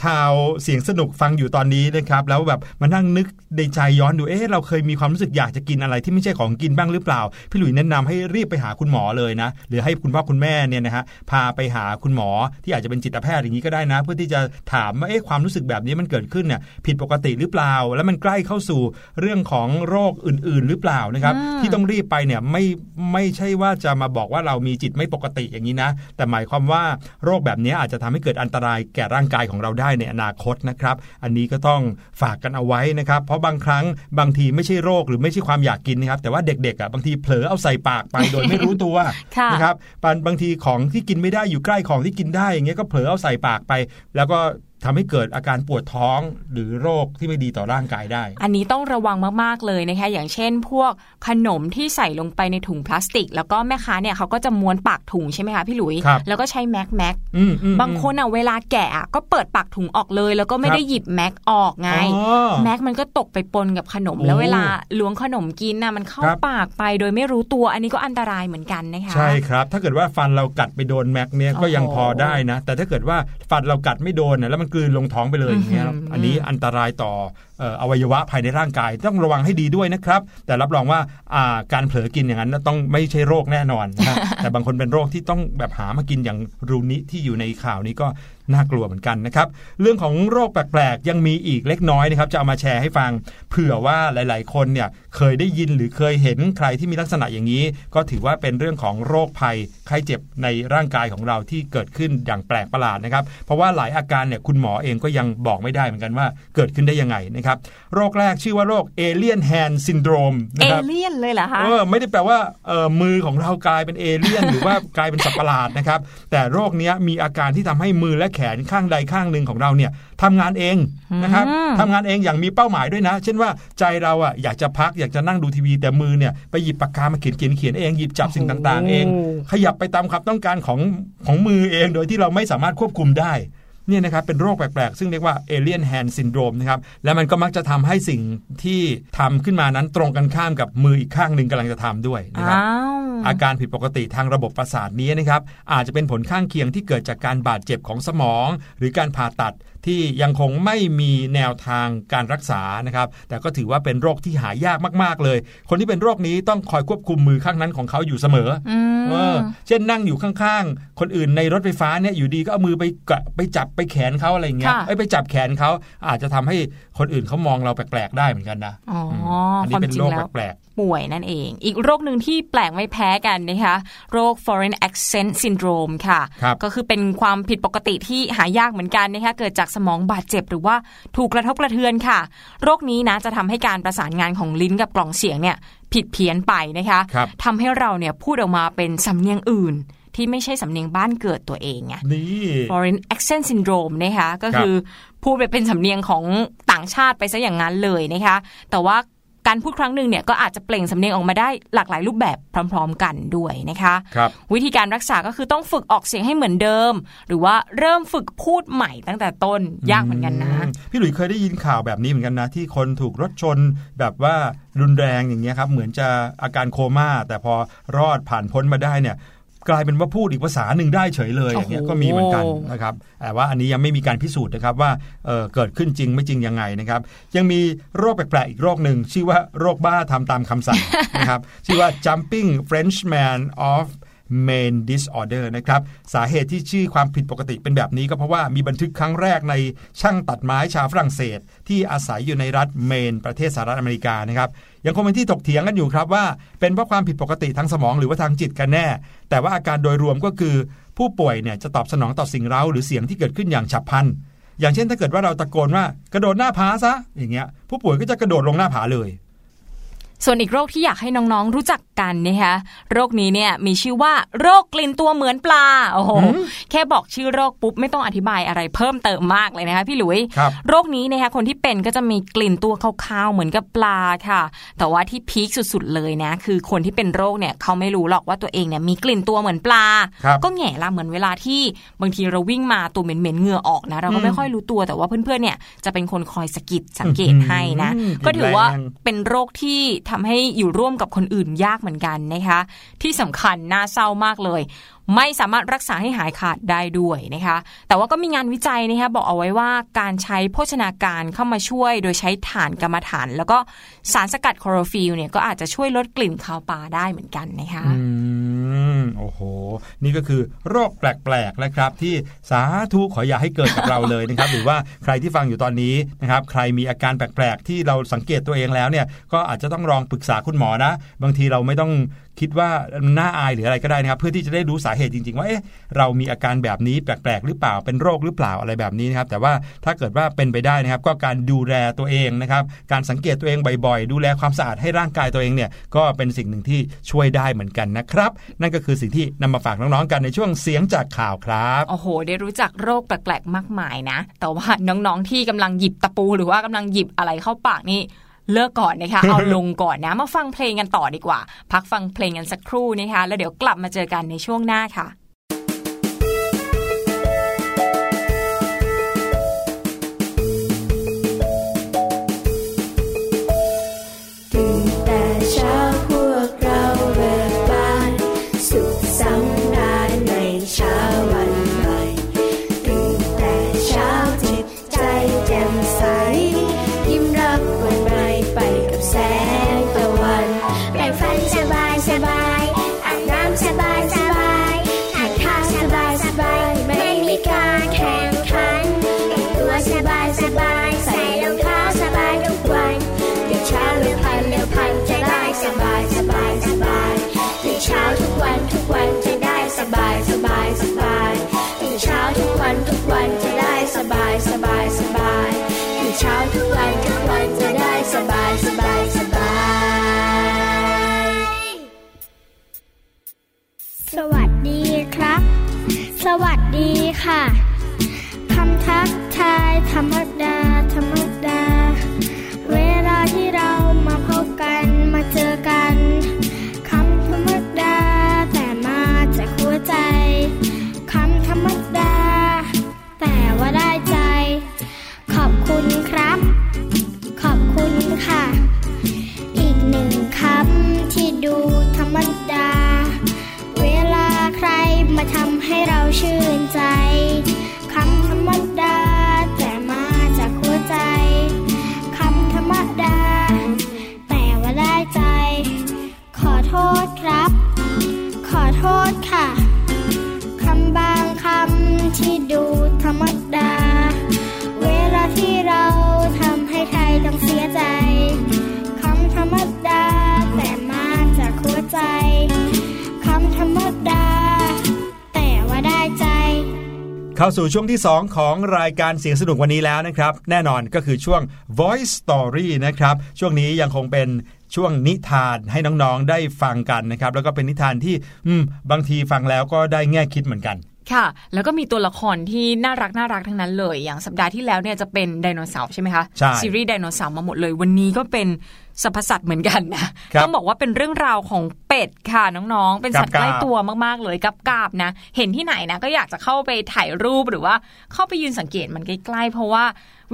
ชาวเสียงสนุกฟังอยู่ตอนนี้นะครับ แล้วแบบมานั่งนึกในใจย้อนดูเอ๊ะเราเคยมีความรู้สึกอยากจะกินอะไรที่ไม่ใช่ของกินบ้างหรือเปล่า พี่หลุยแนะนำให้รีบไปหาคุณหมอเลยนะ หรือให้คุณพ่อคุณแม่เนี่ยนะฮะพาไปหาคุณหมอที่อาจจะเป็นจิตแพทย์อย่างนี้ก็ได้นะ เพื่อที่จะถามว่าเอ๊ะความรู้สึกแบบนี้มันเกิดขึ้นเนี่ยผิดปกติหรือเปล่า แล้วมันใกล้เข้าสู่เรื่องของโรคอื่น ๆ หรือเปล่านะครับอืมที่ต้องรีบไปเนี่ยไม่ไม่ใช่ว่าจะมาบอกว่าเรามีจิตไม่ปกติอย่างนี้นะ แต่หมายความว่าโรคแบบนี้อาจจะทำให้เกิดอันตรายแก่ร่างกายของเราได้ในอนาคตนะครับ อันนี้ก็ต้องฝากกันเอาไว้นะครับ เพราะบางครั้งบางทีไม่ใช่โรคหรือไม่ใช่ความอยากกินนะครับ แต่ว่าเด็กๆอะบางทีเผลอเอาใส่ปากไปโดยไม่รู้ตัวค่ะนะครับบางบางทีของที่กินไม่ได้อยู่ใกล้ของที่กินได้อย่างเงี้ยก็เผลอเอาใส่ปากไป แล้วก็ ทำให้เกิดอาการปวดท้องหรือโรคที่ไม่ดีต่อร่างกายได้ อันนี้ต้องระวังมากๆเลยนะคะ อย่างเช่น พวกขนมที่ใส่ลงไปในถุงพลาสติก แล้วก็แม่ค้าเนี่ยเขาก็จะม้วนปากถุงใช่ไหมคะพี่หลุยครับแล้วก็ใช้แม็กแม็กอืมอืมบางคนอะเวลาแกะอะก็เปิดปากถุงออกเลย แล้วก็ไม่ครับได้หยิบแม็กออกไงอ๋อแม็กมันก็ตกไปปนกับขนมโอ้แล้วเวลาล้วงขนมกินน่ะมันเข้าครับปากไปโดยไม่รู้ตัว อันนี้ก็อันตรายเหมือนกันนะคะใช่ครับ ถ้าเกิดว่าฟันเรากัดไปโดนแม็กเนี่ยก็ยังโอ้โหพอได้นะ แต่ถ้าเกิดว่าฟันเรากัดไม่โดนน่ะแล้วมันกลืนลงท้องไปเลยอย่างเงี้ยอื้อหืออัอันนี้อันตรายต่อเอ่ออวัยวะภายในร่างกาย ต้องระวังให้ดีด้วยนะครับ แต่รับรองว่าอ่าการเผลอกินอย่างนั้นน่ะต้องไม่ใช่โรคแน่นอนนะฮะแต่บางคนเป็นโรคที่ต้องแบบหามากินอย่างรูนิที่อยู่ในข่าวนี้ก็น่ากลัวเหมือนกันนะครับ เรื่องของโรคแปลกๆ ยังมีอีกเล็กน้อยนะครับ จะเอามาแชร์ให้ฟัง เผื่อว่าหลายๆ คนเนี่ยเคยได้ยินหรือเคยเห็นใครที่มีลักษณะอย่างนี้ ก็ถือว่าเป็นเรื่องของโรคภัยไข้เจ็บในร่างกายของเราที่เกิดขึ้นอย่างแปลกประหลาดนะครับ เพราะว่าหลายอาการเนี่ยคุณหมอเองก็ยังบอกไม่ได้เหมือนกันว่าเกิดขึ้นได้ยังไงนะครับโรคแรกชื่อว่าโรคเอเลียนแฮนด์ซินโดรมเอนะครับเลี่ยนเลยเหรอคะเออไม่ได้แปลว่าเออมือของเรากลายเป็นเอเลี่ยน หรือว่ากลายเป็นสัตว์ประหลาดนะครับ แต่โรคเนี้ยมีอาการที่ทำให้มือและแขนข้างใดข้างหนึ่งของเราเนี่ยทำงานเองนะครับอืมทำงานเองอย่างมีเป้าหมายด้วยนะ เช่นว่าใจเราอะอยากจะพักอยากจะนั่งดูทีวี แต่มือเนี่ยไปหยิบปากกามาเขียนเขียนเขียนเองหยิบจับสิ่งต่าง ๆ เอง ขยับไปตามความต้องการของของมือเองโดยที่เราไม่สามารถควบคุมได้ เนี่ยนะครับเป็นโรคแปลกๆ ซึ่งเรียกว่า alien hand syndrome นะครับและมันก็มักจะทำให้สิ่งที่ทำขึ้นมานั้นตรงกันข้ามกับมืออีกข้างหนึ่งกำลังจะทำด้วยนะครับอ้าวอาการผิดปกติทางระบบประสาทนี้นะครับอาจจะเป็นผลข้างเคียงที่เกิดจากการบาดเจ็บของสมอง หรือการผ่าตัด ที่ยังคงไม่มีแนวทางการรักษานะครับ แต่ก็ถือว่าเป็นโรคที่หายากมากๆเลย คนที่เป็นโรคนี้ต้องคอยควบคุมมือข้างนั้นของเขาอยู่เสมออืมเออเช่นนั่งอยู่ข้างๆ คนอื่นในรถไฟฟ้าเนี่ยอยู่ดีก็เอามือไปกะไปจับไปแขนเขาอะไรอย่างเงี้ยค่ะเอ้ยไปจับแขนเขาอาจจะทำให้คนอื่นเขามองเราแปลกๆได้เหมือนกันนะอ๋อมออันคนี้วามเป็นจริโรงคแล้วแปลก ป่วยนั่นเอง อีกโรคหนึ่งที่แปลกไม่แพ้กันนะคะโรค foreign accent syndrome ค่ะครับก็คือเป็นความผิดปกติที่หายากเหมือนกันนะคะเกิดจากสมองบาดเจ็บหรือว่าถูกกระทบกระเทือนค่ะ โรคนี้นะจะทำให้การประสานงานของลิ้นกับกล่องเสียงเนี่ยผิดเพี้ยนไปนะคะครับทำให้เราเนี่ยพูดออกมาเป็นสำเนียงอื่นที่ไม่ใช่สำเนียงบ้านเกิดตัวเองไงนี่ foreign accent syndrome นะคะ ก็คือพูดไปเป็นสำเนียงของต่างชาติไปซะอย่างนั้นเลยนะคะ แต่ว่า การพูดครั้งหนึ่งเนี่ยก็อาจจะเปล่งสำเนียงออกมาได้หลากหลายรูปแบบพร้อม ๆ กันด้วยนะคะครับวิธีการรักษาก็คือต้องฝึกออกเสียงให้เหมือนเดิม หรือว่าเริ่มฝึกพูดใหม่ตั้งแต่ต้นยากเหมือนกันนะอืมพี่หลุยส์เคยได้ยินข่าวแบบนี้เหมือนกันนะ ที่คนถูกรถชนแบบว่ารุนแรงอย่างเงี้ยครับเหมือนจะอาการโคม่า แต่พอรอดผ่านพ้นมาได้เนี่ย กลายเป็นว่าพูดอีกภาษาหนึ่งได้เฉยเลยอย่างเงี้ยโอ้โหก็มีเหมือนกันนะครับแต่ว่าอันนี้ยังไม่มีการพิสูจน์นะครับว่าเอ่อเกิดขึ้นจริงไม่จริงยังไงนะครับ ยังมีโรคแปลกๆอีกโรคหนึ่งชื่อว่าโรคบ้าทำตามคำสั่งนะครับชื่อว่า jumping Frenchman of main disorder นะครับสาเหตุที่ชื่อความผิดปกติเป็นแบบนี้ก็เพราะว่ามีบันทึกครั้งแรกในช่างตัดไม้ชาวฝรั่งเศส ที่อาศัยอยู่ในรัฐเมนประเทศสหรัฐอเมริกานะครับยังคงเป็นที่ถกเถียงกันอยู่ครับว่า เป็นเพราะความผิดปกติทางสมองหรือว่าทางจิตกันแน่ แต่ว่าอาการโดยรวมก็คือ ผู้ป่วยเนี่ยจะตอบสนองต่อสิ่งเร้าหรือเสียงที่เกิดขึ้นอย่างฉับพลันอย่างเช่นถ้าเกิดว่าเราตะโกนว่ากระโดดหน้าผาซะอย่างเงี้ยผู้ป่วยก็จะกระโดดลงหน้าผาเลย ส่วนอีกโรคที่อยากให้น้องๆรู้จักกันนะคะโรคนี้เนี่ยมีชื่อว่าโรคกลิ่นตัวเหมือนปลาโอ้โหแค่บอกชื่อโรคปุ๊บไม่ต้องอธิบายอะไรเพิ่มเติมมากเลยนะคะพี่หลุยครับโรคนี้นะคะคนที่เป็นก็จะมีกลิ่นตัวคาวๆเหมือนกับปลาค่ะ แต่ว่าที่พีคสุดๆเลยนะคือคนที่เป็นโรคเนี่ยเขาไม่รู้หรอกว่าตัวเองเนี่ยมีกลิ่นตัวเหมือนปลาครับก็แง่ละเหมือนเวลาที่บางทีเราวิ่งมาตัวเหม็นๆเหงื่อออกนะเราก็ไม่ค่อยรู้ตัวแต่ว่าเพื่อนๆเนี่ยจะเป็นคนคอยสะกิดสังเกตให้นะอืมก็ถือว่าแรงเป็นโรคที่ททำให้อยู่ร่วมกับคนอื่นยากเหมือนกันนะคะ ที่สำคัญน่าเศร้ามากเลย ไม่สามารถรักษาให้หายขาดได้ด้วยนะคะ แต่ว่าก็มีงานวิจัยนะคะบอกเอาไว้ว่าการใช้โภชนาการเข้ามาช่วย โดยใช้ถ่านกรรมฐาน แล้วก็สารสกัดคลอโรฟิลเนี่ยก็อาจจะช่วยลดกลิ่นคาวปลาได้เหมือนกันนะคะอืมโอ้โห นี่ก็คือโรคแปลกๆนะครับ ที่สาธุขออย่าให้เกิดกับเราเลยนะครับ หรือว่าใครที่ฟังอยู่ตอนนี้นะครับ ใครมีอาการแปลกๆที่เราสังเกตตัวเองแล้วเนี่ยก็อาจจะต้องลองปรึกษาคุณหมอนะ บางทีเราไม่ต้องคิดว่าน่าอายหรืออะไรก็ได้นะครับ เพื่อที่จะได้รู้สาเหตุจริง ๆ ว่าเอ๊ะเรามีอาการแบบนี้แปลกๆหรือเปล่าเป็นโรคหรือเปล่าอะไรแบบนี้นะครับแต่ว่าถ้าเกิดว่าเป็นไปได้นะครับ ก็การดูแลตัวเองนะครับการสังเกตตัวเองบ่อยๆ ดูแลความสะอาดให้ร่างกายตัวเองเนี่ยก็เป็นสิ่งหนึ่งที่ช่วยได้เหมือนกันนะครับ นั่นก็คือสิ่งที่นำมาฝากน้องๆกันในช่วงเสียงจากข่าวครับโอ้โห ได้รู้จักโรคแปลกๆมากมายนะ แต่ว่าน้องๆที่กำลังหยิบตะปูหรือว่ากำลังหยิบอะไรเข้าปากนี่ เลิกก่อนนะคะ เอาลงก่อนนะ มาฟังเพลงกันต่อดีกว่า พักฟังเพลงกันสักครู่นะคะ แล้วเดี๋ยวกลับมาเจอกันในช่วงหน้าค่ะ ธรรมดาธรรม ช่วงที่ 2 ของรายการเสียงสนุกวันนี้แล้วนะครับ แน่นอนก็คือช่วง Voice Story นะครับช่วงนี้ยังคงเป็นช่วงนิทานให้น้องๆได้ฟังกันนะครับ แล้วก็เป็นนิทานที่อืมบางทีฟังแล้วก็ได้แง่คิดเหมือนกันค่ะ แล้วก็มีตัวละครที่น่ารักน่ารักทั้งนั้นเลย อย่างสัปดาห์ที่แล้วเนี่ยจะเป็นไดโนเสาร์ใช่ไหมคะใช่ซีรีส์ไดโนเสาร์มาหมดเลย วันนี้ก็เป็น สรรพสัตว์เหมือนกันนะครับต้องบอกว่าเป็นเรื่องราวของเป็ดค่ะน้องๆ เป็นสัตว์กาบๆใกล้ตัวมากๆเลยกับกาบๆนะ เห็นที่ไหนนะก็อยากจะเข้าไปถ่ายรูปหรือว่าเข้าไปยืนสังเกตมันใกล้ๆเพราะว่า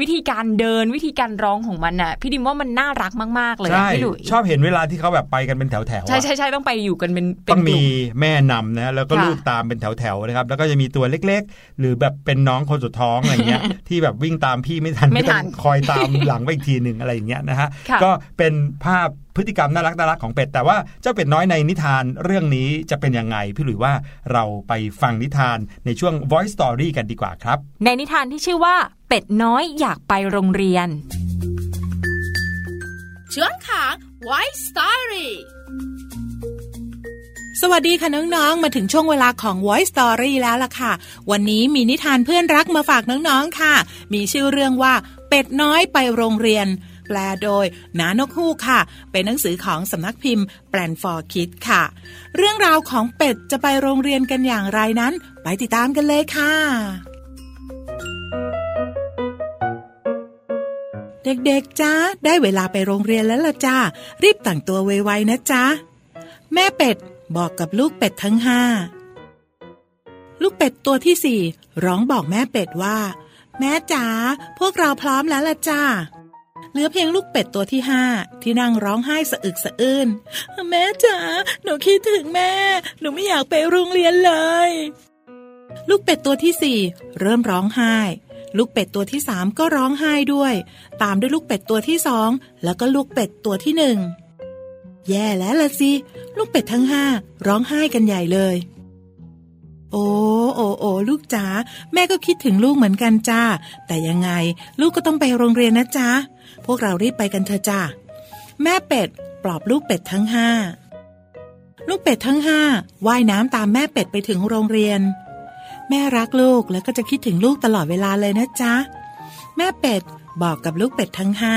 วิธีการเดินวิธีการร้องของมันน่ะ พี่ดิมว่ามันน่ารักมาก ๆ เลยอะใช่พี่หลุยชอบเห็นเวลาที่เขาแบบไปกันเป็นแถวๆอะใช่ใช่ใช่ต้องไปอยู่กันเป็นเป็นต้องกลุ่มีแม่นำนะแล้วก็ค่ะลูกตามเป็นแถวๆนะครับ แล้วก็จะมีตัวเล็ก ๆ หรือแบบเป็นน้องคนสุดท้องอะไรเงี้ยที่แบบวิ่งตามพี่ไม่ทันไม่ทันก็ต้องคอยตามหลังไปอีกทีหนึ่งอะไรอย่างเงี้ยนะฮะค่ะก็เป็นภาพพฤติกรรมน่ารักน่ารักของเป็ด แต่ว่าเจ้าเป็ดน้อยในนิทานเรื่องนี้จะเป็นยังไง พี่หลุยว่าเราไปฟังนิทานในช่วง Voice Story กันดีกว่าครับ ในนิทานที่ชื่อว่า เป็ดน้อยอยากไปโรงเรียนช่วงของ White Story สวัสดีค่ะน้องๆ มาถึงช่วงเวลาของ Voice Story แล้วล่ะค่ะ วันนี้มีนิทานเพื่อนรักมาฝากน้องๆ ค่ะ มีชื่อเรื่องว่า เป็ดน้อยไปโรงเรียน แปลโดยนานกฮูกค่ะ เป็นหนังสือของสำนักพิมพ์แปลนฟอร์คิดค่ะ เรื่องราวของเป็ดจะไปโรงเรียนกันอย่างไรนั้น ไปติดตามกันเลยค่ะ เด็กๆจ้าได้เวลาไปโรงเรียนแล้วล่ะจ้ารีบแต่งตัวไวๆนะจ๊ะแม่เป็ดบอกกับลูกเป็ดทั้งห้าลูกเป็ดตัวที่สี่ร้องบอกแม่เป็ดว่า แม่จ๋าพวกเราพร้อมแล้วล่ะจ้าเหลือเพียงลูกเป็ดตัวที่ห้าที่นั่งร้องไห้สะอึกสะอื้นแม่จ๋าหนูคิดถึงแม่ หนูไม่อยากไปโรงเรียนเลย ลูกเป็ดตัวที่สี่เริ่มร้องไห้ ลูกเป็ดตัวที่สามก็ร้องไห้ด้วย ตามด้วยลูกเป็ดตัวที่สองแล้วก็ลูกเป็ดตัวที่หนึ่งแย่แล้วละสิลูกเป็ดทั้งห้าร้องไห้กันใหญ่เลย โอ้โอ้โอ้ลูกจ๋าแม่ก็คิดถึงลูกเหมือนกันจ้าแต่ยังไง ลูกก็ต้องไปโรงเรียนนะจ๊ะพวกเรารีบไปกันเถอะจ้าแม่เป็ดปลอบลูกเป็ดทั้งห้าลูกเป็ดทั้งห้าว่ายน้ำตามแม่เป็ดไปถึงโรงเรียน แม่รักลูกแล้วก็จะคิดถึงลูกตลอดเวลาเลยนะจ๊ะ แม่เป็ดบอกกับลูกเป็ดทั้งห้า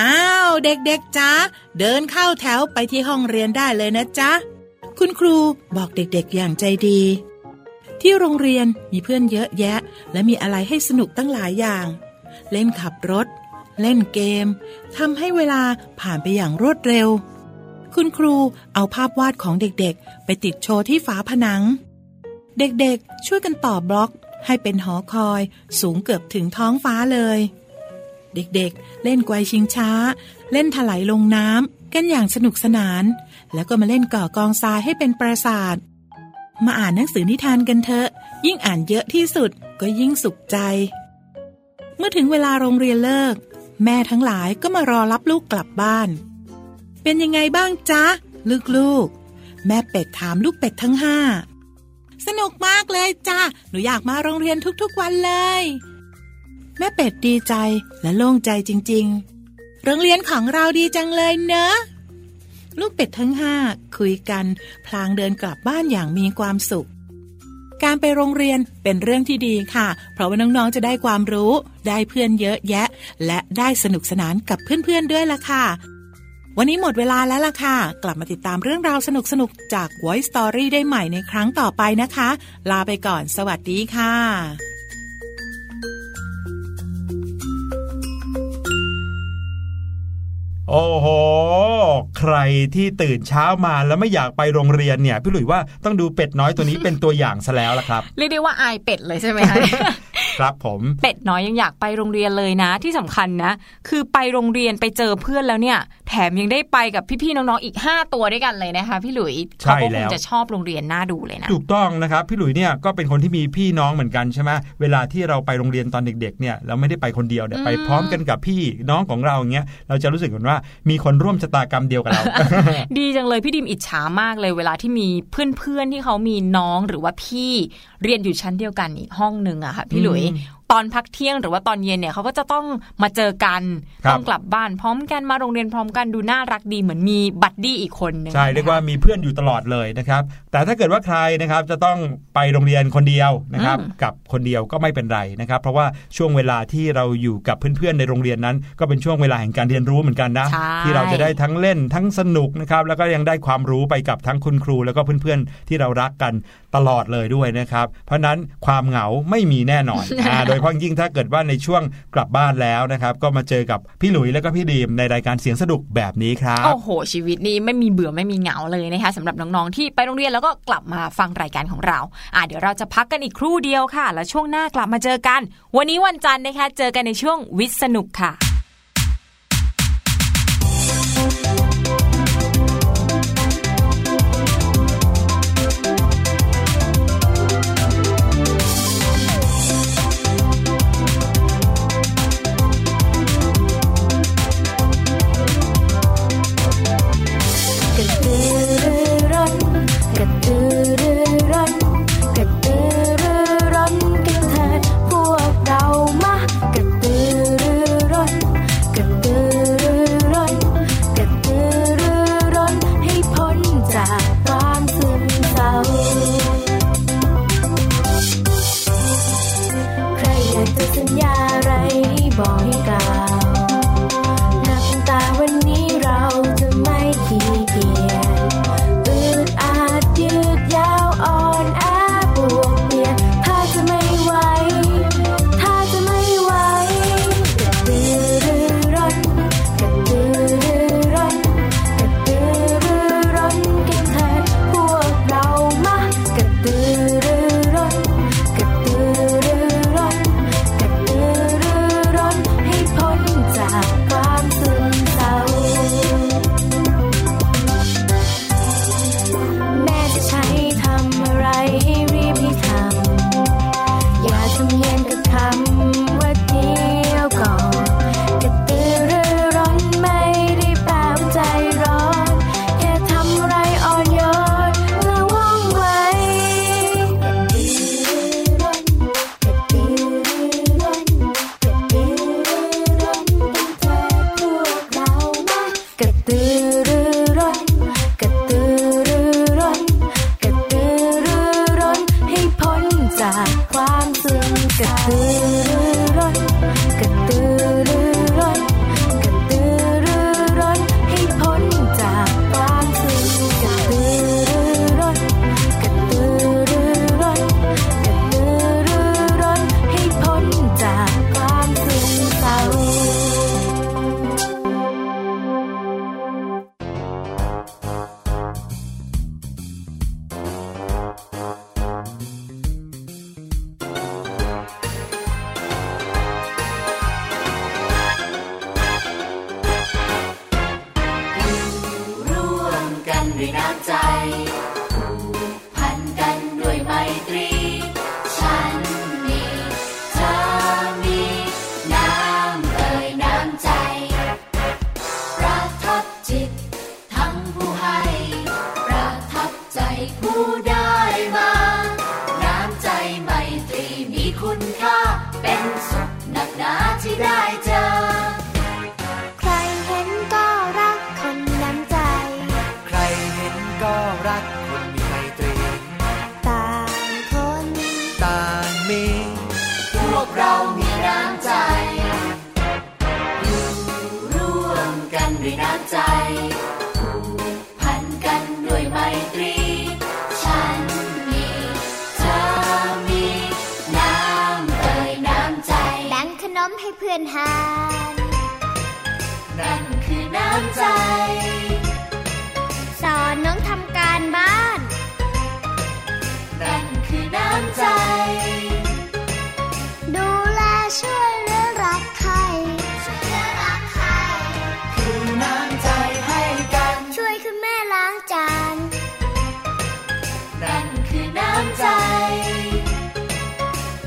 อ้าว เด็กๆจ๊ะ เดินเข้าแถวไปที่ห้องเรียนได้เลยนะจ๊ะ คุณครูบอกเด็กๆอย่างใจดี ที่โรงเรียนมีเพื่อนเยอะแยะ และมีอะไรให้สนุกตั้งหลายอย่าง เล่นขับรถ เล่นเกมทำให้เวลาผ่านไปอย่างรวดเร็ว คุณครูเอาภาพวาดของเด็กๆ ไปติดโชว์ที่ฝาผนัง เด็กๆ ช่วยกันต่อบล็อก ให้เป็นหอคอย สูงเกือบถึงท้องฟ้าเลย เด็กๆ เล่นไกวชิงช้า เล่นถลายลงน้ำกันอย่างสนุกสนาน แล้วก็มาเล่นก่อกองทรายให้เป็นปราสาทมาอ่านหนังสือนิทานกันเถอะ ยิ่งอ่านเยอะที่สุดก็ยิ่งสุขใจ เมื่อถึงเวลาโรงเรียนเลิก แม่ทั้งหลายก็มารอรับลูกกลับบ้าน เป็นยังไงบ้างจ๊ะ ลูกๆ แม่เป็ดถามลูกเป็ดทั้งห้า สนุกมากเลยจ้าหนูอยากมาโรงเรียนทุกๆวันเลย แม่เป็ดดีใจและโล่งใจจริง ๆ โรงเรียนของเราดีจังเลยเนอะลูกเป็ดทั้งห้าคุยกัน พลางเดินกลับบ้านอย่างมีความสุข การไปโรงเรียนเป็นเรื่องที่ดีค่ะ เพราะว่าน้องๆจะได้ความรู้ ได้เพื่อนเยอะแยะ และได้สนุกสนานกับเพื่อนๆด้วยล่ะค่ะ วันนี้หมดเวลาแล้วล่ะค่ะ กลับมาติดตามเรื่องราวสนุกๆจาก Voice Story ได้ใหม่ในครั้งต่อไปนะคะ ลาไปก่อน สวัสดีค่ะ โอ้โห ใครที่ตื่นเช้ามาแล้วไม่อยากไปโรงเรียนเนี่ย พี่หลุยว่าต้องดูเป็ดน้อยตัวนี้เป็นตัวอย่างซะแล้วล่ะครับ เรียกได้ว่าอายเป็ดเลยใช่ไหมคะครับผมเป็ดน้อยยังอยากไปโรงเรียนเลยนะ ที่สำคัญนะ คือไปโรงเรียนไปเจอเพื่อนแล้วเนี่ย แถมยังได้ไปกับพี่ๆน้องๆอีก 5 ตัวด้วยกันเลยนะคะพี่หลุยใช่เขาก็คแล้งวจะชอบโรงเรียนน่าดูเลยนะถูกต้องนะครับพี่หลุยเนี่ยก็เป็นคนที่มีพี่น้องเหมือนกันใช่ไหมเวลาที่เราไปโรงเรียนตอนเด็กๆเนี่ยเราไม่ได้ไปคนเดียวเนี่ยอืมไปพร้อมกันกับพี่น้องของเราอย่างเงี้ยเราจะรู้สึกเหมือนว่ามีคนร่วมชะตากรรมเดียวกับเรา ดีจังเลยพี่ดิมอิจฉามากเลยเวลาที่มีเพื่อนๆที่เขามีน้องหรือว่าพี่เรียนอยู่ชั้นเดียวกันอีกห้องหนึ่งอะค่ะพี่หลุยอืม ตอนพักเที่ยงหรือว่าตอนเย็นเนี่ยเขาก็จะต้องมาเจอกันครับต้องกลับบ้านพร้อมกันมาโรงเรียนพร้อมกันดูน่ารักดีเหมือนมีบัดดี้อีกคนหนึ่งใช่เรียกว่ามีเพื่อนอยู่ตลอดเลยนะครับแแต่ถ้าเกิดว่าใครนะครับจะต้องไปโรงเรียนคนเดียวนะครับอืมกับคนเดียวก็ไม่เป็นไรนะครับ เพราะว่าช่วงเวลาที่เราอยู่กับเพื่อนๆในโรงเรียนนั้น ก็เป็นช่วงเวลาแห่งการเรียนรู้เหมือนกันนะใช่ที่เราจะได้ทั้งเล่นทั้งสนุกนะครับแล้วก็ยังได้ความรู้ไปกับทั้งคุณครู แล้วก็เพื่อนๆที่เรารักกันตลอดเลยด้วยนะครับ เพราะฉะนั้นความเหงาไม่มีแน่นอนอ่าโดยเฉพาะยิ่งถ้าเกิดว่าในช่วงกลับบ้านแล้วนะครับ ก็มาเจอกับพี่หลุยแล้วก็พี่ดีมในรายการเสียงสนุกแบบนี้ครับโอ้โห ชีวิตนี้ไม่มีเบื่อไม่มีเหงาเลยนะคะสำหรับน้องๆที่ไปโรงเรียนแล้วก็กลับมาฟังรายการของเราอะเดี๋ยวเราจะพักกันอีกครู่เดียวค่ะ แล้วช่วงหน้ากลับมาเจอกัน วันนี้วันจันทร์นะคะเจอกันในช่วงวิทย์สนุกค่ะ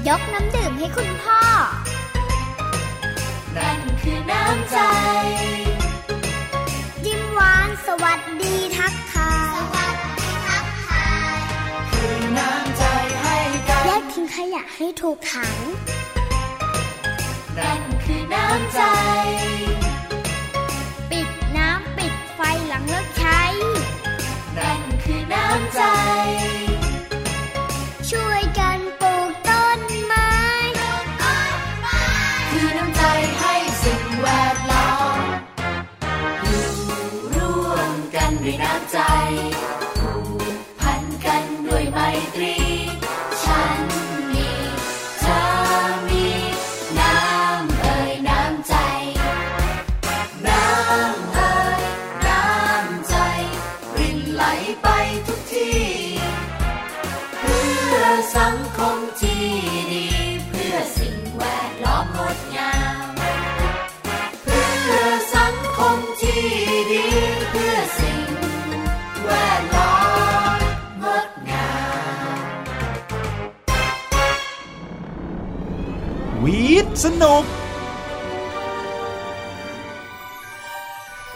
ยกน้ำดื่มให้คุณพ่อ นั่นคือน้ำใจ ยิ้มหวานสวัสดีทักทายสวัสดีทักทายคือน้ำใจให้กันแยกทิ้งขยะให้ถูกถัง นั่นคือน้ำใจ ปิดน้ำปิดไฟหลังเลิกใช้ นั่นคือน้ำใจ สนุก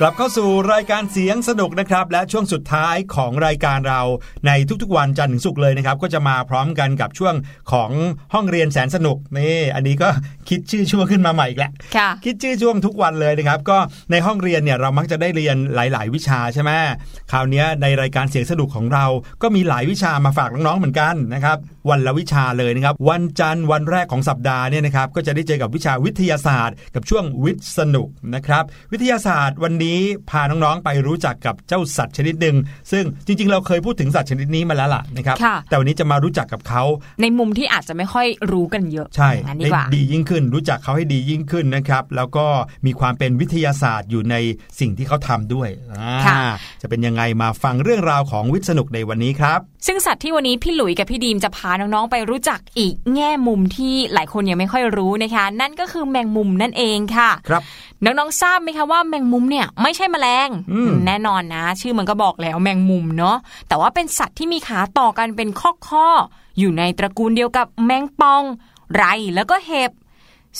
ลับเข้าสู่รายการเสียงสนุกนะครับ และช่วงสุดท้ายของรายการเราในทุกๆวันจันทร์ถึงศุกร์เลยนะครับ ก็จะมาพร้อมกันกับช่วงของห้องเรียนแสนสนุกนี่อันนี้ก็คิดชื่อช่วงขึ้นมาใหม่อีกแล้วค่ะคิดชื่อช่วงทุกวันเลยนะครับ ก็ในห้องเรียนเนี่ยเรามักจะได้เรียนหลาย ๆ วิชาใช่ไหมคราวเนี้ยในรายการเสียงสนุกของเรา ก็มีหลายวิชามาฝากน้องๆเหมือนกันนะครับวันละวิชาเลยนะครับ วันจันทร์วันแรกของสัปดาห์เนี่ยนะครับก็จะได้เจอกับวิชาวิทยาศาสตร์ กับช่วงวิทย์สนุกนะครับวิทยาศาสตร์วันนี้พาน้องๆไปรู้จักกับเจ้าสัตว์ชนิดหนึ่งซึ่งจริง ๆ เราเคยพูดถึงสัตว์ชนิดนี้มาแล้วล่ะนะครับค่ะแต่วันนี้จะมารู้จักกับเขาในมุมที่อาจจะไม่ค่อยรู้กันเยอะใช่อย่างนั้นดีได้กว่าดียิ่งขึ้น รู้จักเขาให้ดียิ่งขึ้นนะครับ แล้วก็มีความเป็นวิทยาศาสตร์อยู่ในสิ่งที่เขาทำด้วยอ่าค่ะจะเป็นยังไงมาฟังเรื่องราวของวิทย์สนุกในวันนี้ครับ ซึ่งสัตว์ที่วันนี้พี่หลุยกับพี่ดีมจะพาน้องๆไปรู้จักอีกแง่มุมที่หลายคนยังไม่ค่อยรู้นะคะ นั่นก็คือแมงมุมนั่นเองค่ะ ครับน้องๆทราบไหมคะว่าแมงมุมเนี่ยไม่ใช่แมลงอืมแน่นอนนะ ชื่อมันก็บอกแล้วแมงมุมเนาะแต่ว่าเป็นสัตว์ที่มีขาต่อกันเป็นข้อๆอยู่ในตระกูลเดียวกับแมงปอง ไรแล้วก็เห็บ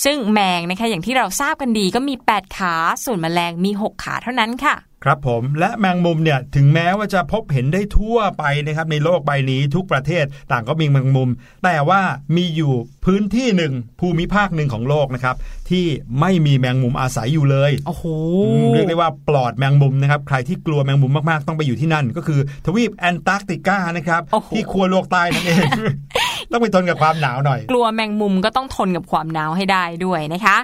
ซึ่งแมงนะคะอย่างที่เราทราบกันดีก็มี 8 ขา ส่วนแมลงมี 6 ขาเท่านั้นค่ะ ครับผมและแมงมุมเนี่ยถึงแม้ว่าจะพบเห็นได้ทั่วไปนะครับในโลกใบนี้ทุกประเทศต่างก็มีแมงมุม แต่ว่ามีอยู่พื้นที่หนึ่งภูมิภาคหนึ่งของโลกนะครับที่ไม่มีแมงมุมอาศัยอยู่เลยโอ้โหอืมเรียกได้ว่าปลอดแมงมุมนะครับใครที่กลัวแมงมุมมากๆ ต้องไปอยู่ที่นั่น ก็คือทวีปแอนตาร์กติกานะครับโอ้โหที่ขั้วโลกใต้นั่นเองต้องไปทนกับความหนาวหน่อย กลัวแมงมุมก็ต้องทนกับความหนาวให้ได้ด้วยนะคะ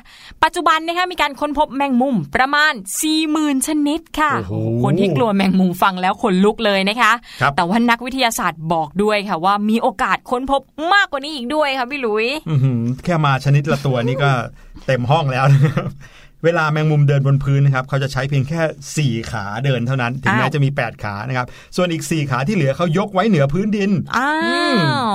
ปัจจุบันนะคะมีการค้นพบแมงมุมประมาณ 40,000 ชนิดค่ะโอ้โหคนที่กลัวแมงมุมฟังแล้วขนลุกเลยนะคะครับแต่ว่านักวิทยาศาสตร์บอกด้วยค่ะ ว่ามีโอกาสค้นพบมากกว่านี้อีกด้วยค่ะพี่หลุยอื้อหือแค่มาชนิดละตัวนี่ก็เต็มห้องแล้วนะครับ เวลาแมงมุมเดินบนพื้นนะครับเขาจะใช้เพียงแค่ 4 ขาเดินเท่านั้น ถึงแม้อ้าวจะมี 8 ขานะครับ ส่วนอีก 4 ขาที่เหลือเขายกไว้เหนือพื้นดินอ้า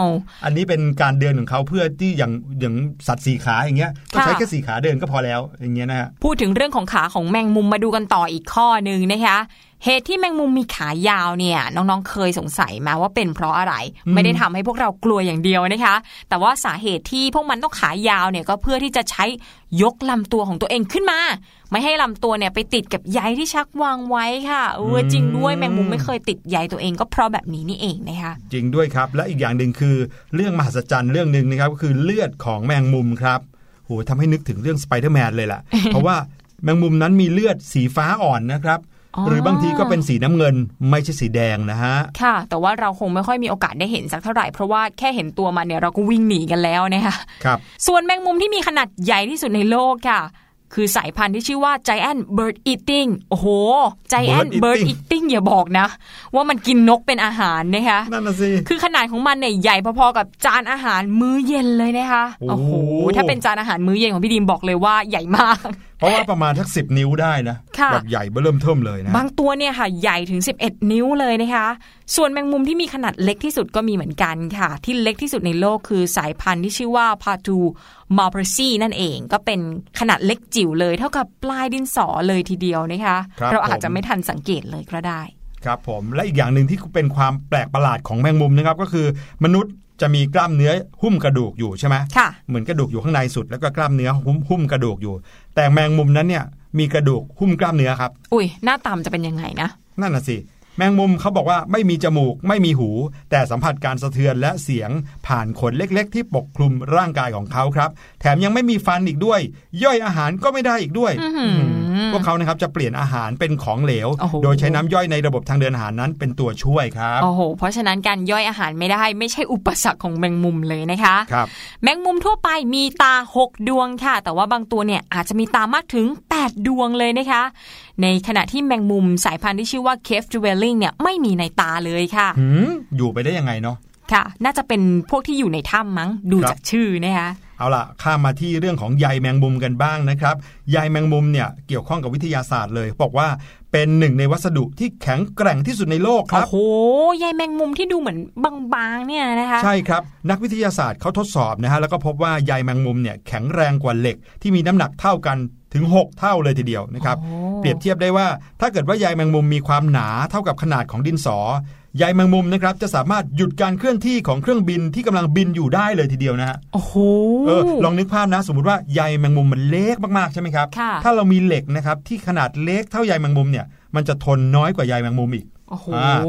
วอันนี้เป็นการเดินของเขาเพื่อที่อย่างอย่างสัตว์สี่ขาอย่างเงี้ยก็ใช้ค่ะแค่สี่ขาเดินก็พอแล้วอย่างเงี้ยนะฮะพูดถึงเรื่องของขาของแมงมุมมาดูกันต่ออีกข้อหนึ่งนะคะ เหตุที่แมงมุมมีขายาวเนี่ยน้องๆเคยสงสัยมาว่าเป็นเพราะอะไรอืมไม่ได้ทำให้พวกเรากลัวอย่างเดียวนะคะ แต่ว่าสาเหตุที่พวกมันต้องขายาวเนี่ยก็เพื่อที่จะใช้ยกลำตัวของตัวเองขึ้นมา ไม่ให้ลำตัวเนี่ยไปติดกับใยที่ชักวางไว้ค่ะเออจริงด้วยแมงมุมไม่เคยติดใยตัวเองก็เพราะแบบนี้นี่เองนะคะจริงด้วยครับ และอีกอย่างหนึ่งคือเรื่องมหัศจรรย์เรื่องหนึ่งนะครับก็คือเลือดของแมงมุมครับโหทำให้นึกถึงเรื่องสไปเดอร์แมนเลยล่ะ เพราะว่าแมงมุมนั้นมีเลือดสีฟ้าอ่อนนะครับอ๋อ หรือบางทีก็เป็นสีน้ำเงินไม่ใช่สีแดงนะฮะ ค่ะ แต่ว่าเราคงไม่ค่อยมีโอกาสได้เห็นสักเท่าไหร่ เพราะว่าแค่เห็นตัวมันเนี่ยเราก็วิ่งหนีกันแล้วนะคะครับ ส่วนแมงมุมที่มีขนาดใหญ่ที่สุดในโลกค่ะ คือสายพันธุ์ที่ชื่อว่า giant bird eating โอ้โห giant Bird bird eating eating อย่าบอกนะ ว่ามันกินนกเป็นอาหารนะคะนั่นน่ะสิคือขนาดของมันเนี่ยใหญ่พอๆกับจานอาหารมื้อเย็นเลยนะคะโอ้โอ้โหโหถ้าเป็นจานอาหารมื้อเย็นของพี่ดีมบอกเลยว่าใหญ่มากเพ ราะว่าประมาณทักสิบนิ้วได้นะค่ะแบบใหญ่เบ้อเริ่มเทิมเลยนะบางตัวเนี่ยค่ะใหญ่ถึง 11 นิ้วเลยนะคะ ส่วนแมงมุมที่มีขนาดเล็กที่สุดก็มีเหมือนกันค่ะ ที่เล็กที่สุดในโลกคือสายพันธุ์ที่ชื่อว่าพาตูมาเพรซีนั่นเองก็เป็นขนาดเล็กจิ๋วเลย เท่ากับปลายดินสอเลยทีเดียวนะคะครับเราอาจผมจะไม่ทันสังเกตเลยก็ได้ ครับผมและอีกอย่างหนึ่งที่เป็นความแปลกประหลาดของแมงมุมนะครับก็คือ มนุษย์จะมีกล้ามเนื้อหุ้มกระดูกอยู่ใช่ไหมค่ะ เหมือนกระดูกอยู่ข้างในสุดแล้วก็กล้ามเนื้อหุ้มหุ้มกระดูกอยู่ แต่แมงมุมนั้นเนี่ยมีกระดูกหุ้มกล้ามเนื้อครับ อุ้ยหน้าตามนจะเป็นยังไงนะนั่นน่ะสิแมงมุมเขาบอกว่าไม่มีจมูกไม่มีหู แต่สัมผัสการสะเทือนและเสียงผ่านขนเล็กๆ ที่ปกคลุมร่างกายของเขาครับ แถมยังไม่มีฟันอีกด้วย ย่อยอาหารก็ไม่ได้อีกด้วย อื้อหือม พวกเขานะครับจะเปลี่ยนอาหารเป็นของเหลวโอ้โหโดยใช้น้ำย่อยในระบบทางเดินอาหารนั้นเป็นตัวช่วยครับโอ้โหเพราะฉะนั้นการย่อยอาหารไม่ได้ไม่ใช่อุปสรรคของแมงมุมเลยนะคะครับแมงมุมทั่วไปมีตา 6 ดวงค่ะ แต่ว่าบางตัวเนี่ยอาจจะมีตามากถึง 8 ดวงเลยนะคะ ในขณะที่แมงมุมสายพันธุ์ที่ชื่อว่า cave dwelling เนี่ยไม่มีในตาเลยค่ะหืมอยู่ไปได้ยังไงเนาะค่ะ น่าจะเป็นพวกที่อยู่ในถ้ำมั้ง ดูครับจากชื่อนะคะ เอาล่ะข้ามมาที่เรื่องของใยแมงมุมกันบ้างนะครับใยแมงมุมเนี่ยเกี่ยวข้องกับวิทยาศาสตร์เลยบอกว่าเป็นหนึ่งในวัสดุที่แข็งแกร่งที่สุดในโลกคโอ้รับโหใยแมงมุมที่ดูเหมือนบางๆเนี่ยนะคะ ใช่ครับ นักวิทยาศาสตร์เขาทดสอบนะฮะแล้วก็พบว่าใยแมงมุมเนี่ยแข็งแรงกว่าเหล็กที่มีน้ำหนักเท่ากันถึง 6 เท่าเลยทีเดียวนะครับโอ้เปรียบเทียบได้ว่าถ้าเกิดว่าใยแมงมุมมีความหนาเท่ากับขนาดของดินสอ ใยแมงมุมนะครับจะสามารถหยุดการเคลื่อนที่ของเครื่องบินที่กำลังบินอยู่ได้เลยทีเดียวนะฮะโอ้โหเออลองนึกภาพนะ สมมติว่าใยแมงมุมมันเล็กมากๆใช่ไหมครับค่ะถ้าเรามีเหล็กนะครับที่ขนาดเล็กเท่าใยแมงมุมเนี่ยมันจะทนน้อยกว่าใยแมงมุมอีกโอ้โหอ่า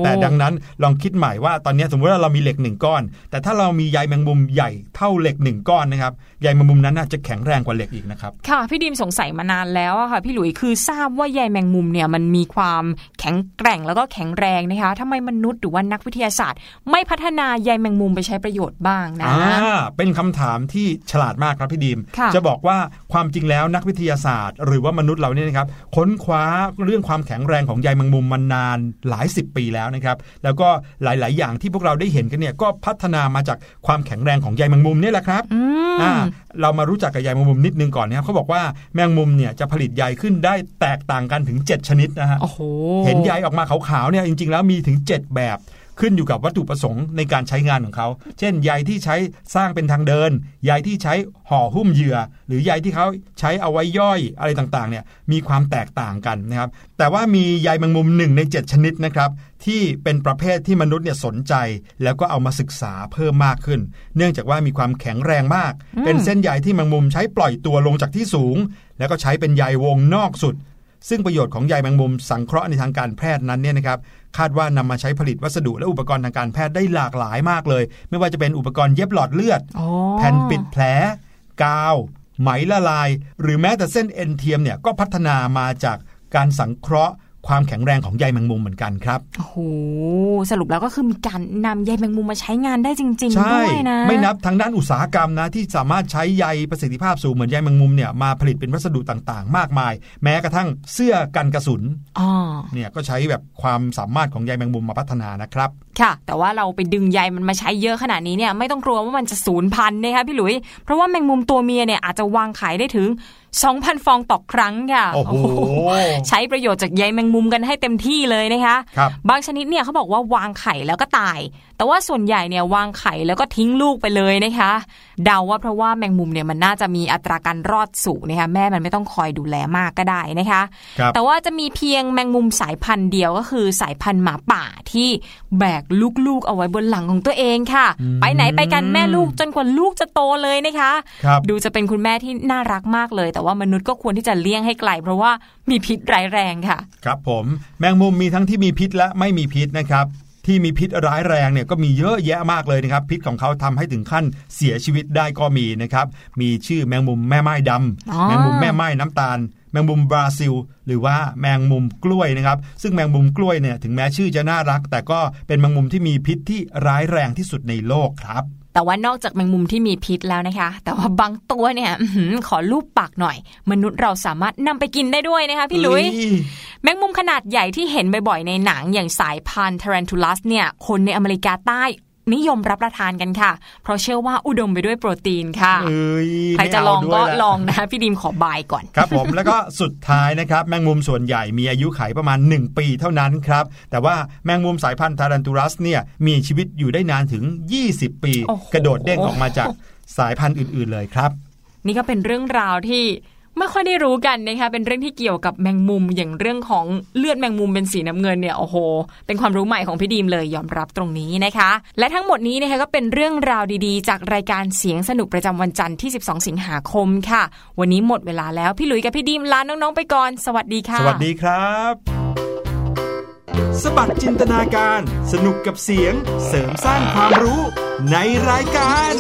แต่ดังนั้นลองคิดใหม่ว่าตอนนี้สมมติว่าเรามีเหล็กหนึ่งก้อน แต่ถ้าเรามีใยแมงมุมใหญ่เท่าเหล็กหนึ่งก้อนนะครับใยแมงมุมนั้นน่าจะแข็งแรงกว่าเหล็กอีกนะครับค่ะพี่ดิมสงสัยมานานแล้วอะค่ะพี่หลุยคือทราบว่าใยแมงมุมเนี่ยมันมีความแข็งแกร่งแล้วก็แข็งแรงนะคะทำไมมนุษย์หรือว่านักวิทยาศาสตร์ ไม่พัฒนาใยแมงมุมไปใช้ประโยชน์บ้างนะอ่าเป็นคำถามที่ฉลาดมากครับพี่ดีมค่ะจะบอกว่าความจริงแล้วนักวิทยาศาสตร์ หรือว่ามนุษย์เราเนี่ยนะครับค้นคว้าเรื่องความแข็งแรงของใยแมงมุมมานานหลายสิบปีแล้วนะครับแล้วก็หลาย ๆ อย่างที่พวกเราได้เห็นกันเนี่ยก็พัฒนามาจากความแข็งแรงของใยแมงมุมเนี่ยแหละครับอืมอ่าเรามารู้จักกับใยแมงมุมนิดนึงก่อนนะครับเขาบอกว่าแมงมุมเนี่ยจะผลิตใยขึ้นได้แตกต่างกันถึง 7 ชนิดนะฮะโอ้โหเห็นใยออกมาขาวๆเนี่ยจริง ๆ แล้วมีถึง 7 แบบ ขึ้นอยู่กับวัตถุประสงค์ในการใช้งานของเขา เช่นใยที่ใช้สร้างเป็นทางเดิน ใยที่ใช้ห่อหุ้มเหยื่อ หรือใยที่เขาใช้เอาไว้ย่อยอะไรต่างๆเนี่ยมีความแตกต่างกันนะครับ แต่ว่ามีใยแมงมุมหนึ่งใน 7 ชนิดนะครับ ที่เป็นประเภทที่มนุษย์เนี่ยสนใจ แล้วก็เอามาศึกษาเพิ่มมากขึ้น เนื่องจากว่ามีความแข็งแรงมาก เป็นเส้นใยที่แมงมุมใช้ปล่อยตัวลงจากที่สูง แล้วก็ใช้เป็นใยวงนอกสุดซึ่งประโยชน์ของใยแมงมุมสังเคราะห์ในทางการแพทย์นั้นเนี่ยนะครับ คาดว่านำมาใช้ผลิตวัสดุและอุปกรณ์ทางการแพทย์ได้หลากหลายมากเลย ไม่ว่าจะเป็นอุปกรณ์เย็บหลอดเลือดอ๋อแผ่นปิดแผล กาว ไหมละลาย หรือแม้แต่เส้นเอ็นเทียมเนี่ยก็พัฒนามาจากการสังเคราะห์ ความแข็งแรงของใยแมงมุมเหมือนกันครับโอ้โหสรุปแล้วก็คือมีการนำใยแมงมุมมาใช้งานได้จริงๆใช่ด้วยนะไม่นับทางด้านอุตสาหกรรมนะที่สามารถใช้ใยประสิทธิภาพสูงเหมือนใยแมงมุมเนี่ยมาผลิตเป็นวัสดุต่างๆ มากมาย แม้กระทั่งเสื้อกันกระสุนอ๋อเนี่ยก็ใช้แบบความสามารถของใยแมงมุมมาพัฒนานะครับ ค่ะ แต่ว่าเราไปดึงใยมันมาใช้เยอะขนาดนี้เนี่ยไม่ต้องกลัวว่ามันจะสูญพันธุ์นะคะพี่หลุย เพราะว่าแมงมุมตัวเมียเนี่ยอาจจะวางไข่ได้ถึง 2,000 ฟองต่อครั้งค่ะโอ้โหใช้ประโยชน์จากใยแมงมุมกันให้เต็มที่เลยนะคะครับบางชนิดเนี่ยเขาบอกว่าวางไข่แล้วก็ตายแต่ว่าส่วนใหญ่เนี่ยวางไข่แล้วก็ทิ้งลูกไปเลยนะคะ เดาว่าเพราะว่าแมงมุมเนี่ยมันน่าจะมีอัตราการรอดสูงนะคะแม่มันไม่ต้องคอยดูแลมากก็ได้นะคะครับแต่ว่าจะมีเพียงแมงมุมสายพันธุ์เดียวก็คือสายพันธุ์หมาป่าที่แบกลูกๆเอาไว้บนหลังของตัวเองค่ะ ไปไหนไปกันแม่ลูกจนกว่าลูกจะโตเลยนะคะครับดูจะเป็นคุณแม่ที่น่ารักมากเลย แต่ว่ามนุษย์ก็ควรที่จะเลี่ยงให้ไกล เพราะว่ามีพิษร้ายแรงค่ะ ครับผมแมงมุมมีทั้งที่มีพิษและไม่มีพิษนะครับ ที่มีพิษร้ายแรงเนี่ยก็มีเยอะแยะมากเลยนะครับ พิษของเขาทำให้ถึงขั้นเสียชีวิตได้ก็มีนะครับ มีชื่อแมงมุมแม่ไม้ดำอ๋อแมงมุมแม่ไม้น้ำตาลแมงมุมบราซิล หรือว่าแมงมุมกล้วยนะครับ ซึ่งแมงมุมกล้วยเนี่ยถึงแม้ชื่อจะน่ารัก แต่ก็เป็นแมงมุมที่มีพิษที่ร้ายแรงที่สุดในโลกครับ แต่ว่านอกจากแมงมุมที่มีพิษแล้วนะคะ แต่ว่าบางตัวเนี่ยอื้อหือขอลูบปากหน่อย มนุษย์เราสามารถนำไปกินได้ด้วยนะคะพี่หลุยเอ้ยแมงมุมขนาดใหญ่ที่เห็นบ่อยๆในหนังอย่างสายพันธุ์ Tarantulas เนี่ยคนในอเมริกาใต้ นิยมรับประทานกันค่ะ เพราะเชื่อว่าอุดมไปด้วยโปรตีนค่ะเอ้ยใครจะลองไม่ก็เาด้วยลองนะพี่ดิมขอบายก่อน ครับผมแล้วก็สุดท้ายนะครับ แมงมุมส่วนใหญ่มีอายุไขประมาณ 1 ปีเท่านั้นครับ แต่ว่าแมงมุมสายพันธุ์ทารันตูรัสเนี่ยมีชีวิตอยู่ได้นานถึง 20 ปีโอ้โหกระโดดเด้งออกมาจากสายพันธุ์อื่น ๆเลยครับ นี่ก็เป็นเรื่องราวที่ ไม่ค่อยได้รู้กันนะคะเป็นเรื่องที่เกี่ยวกับแมงมุมอย่างเรื่องของเลือดแมงมุมเป็นสีน้ำเงินเนี่ยโอ้โห เป็นความรู้ใหม่ของพี่ดีมเลยยอมรับตรงนี้นะคะ และทั้งหมดนี้นะคะก็เป็นเรื่องราวดีๆ จากรายการเสียงสนุกประจำวันจันทร์ที่ 12 สิงหาคมค่ะ วันนี้หมดเวลาแล้วพี่หลุยกับพี่ดีมลาน้องๆไปก่อน สวัสดีค่ะ สวัสดีครับสบัดจินตนาการ สนุกกับเสียงเสริมสร้างความรู้ในรายการ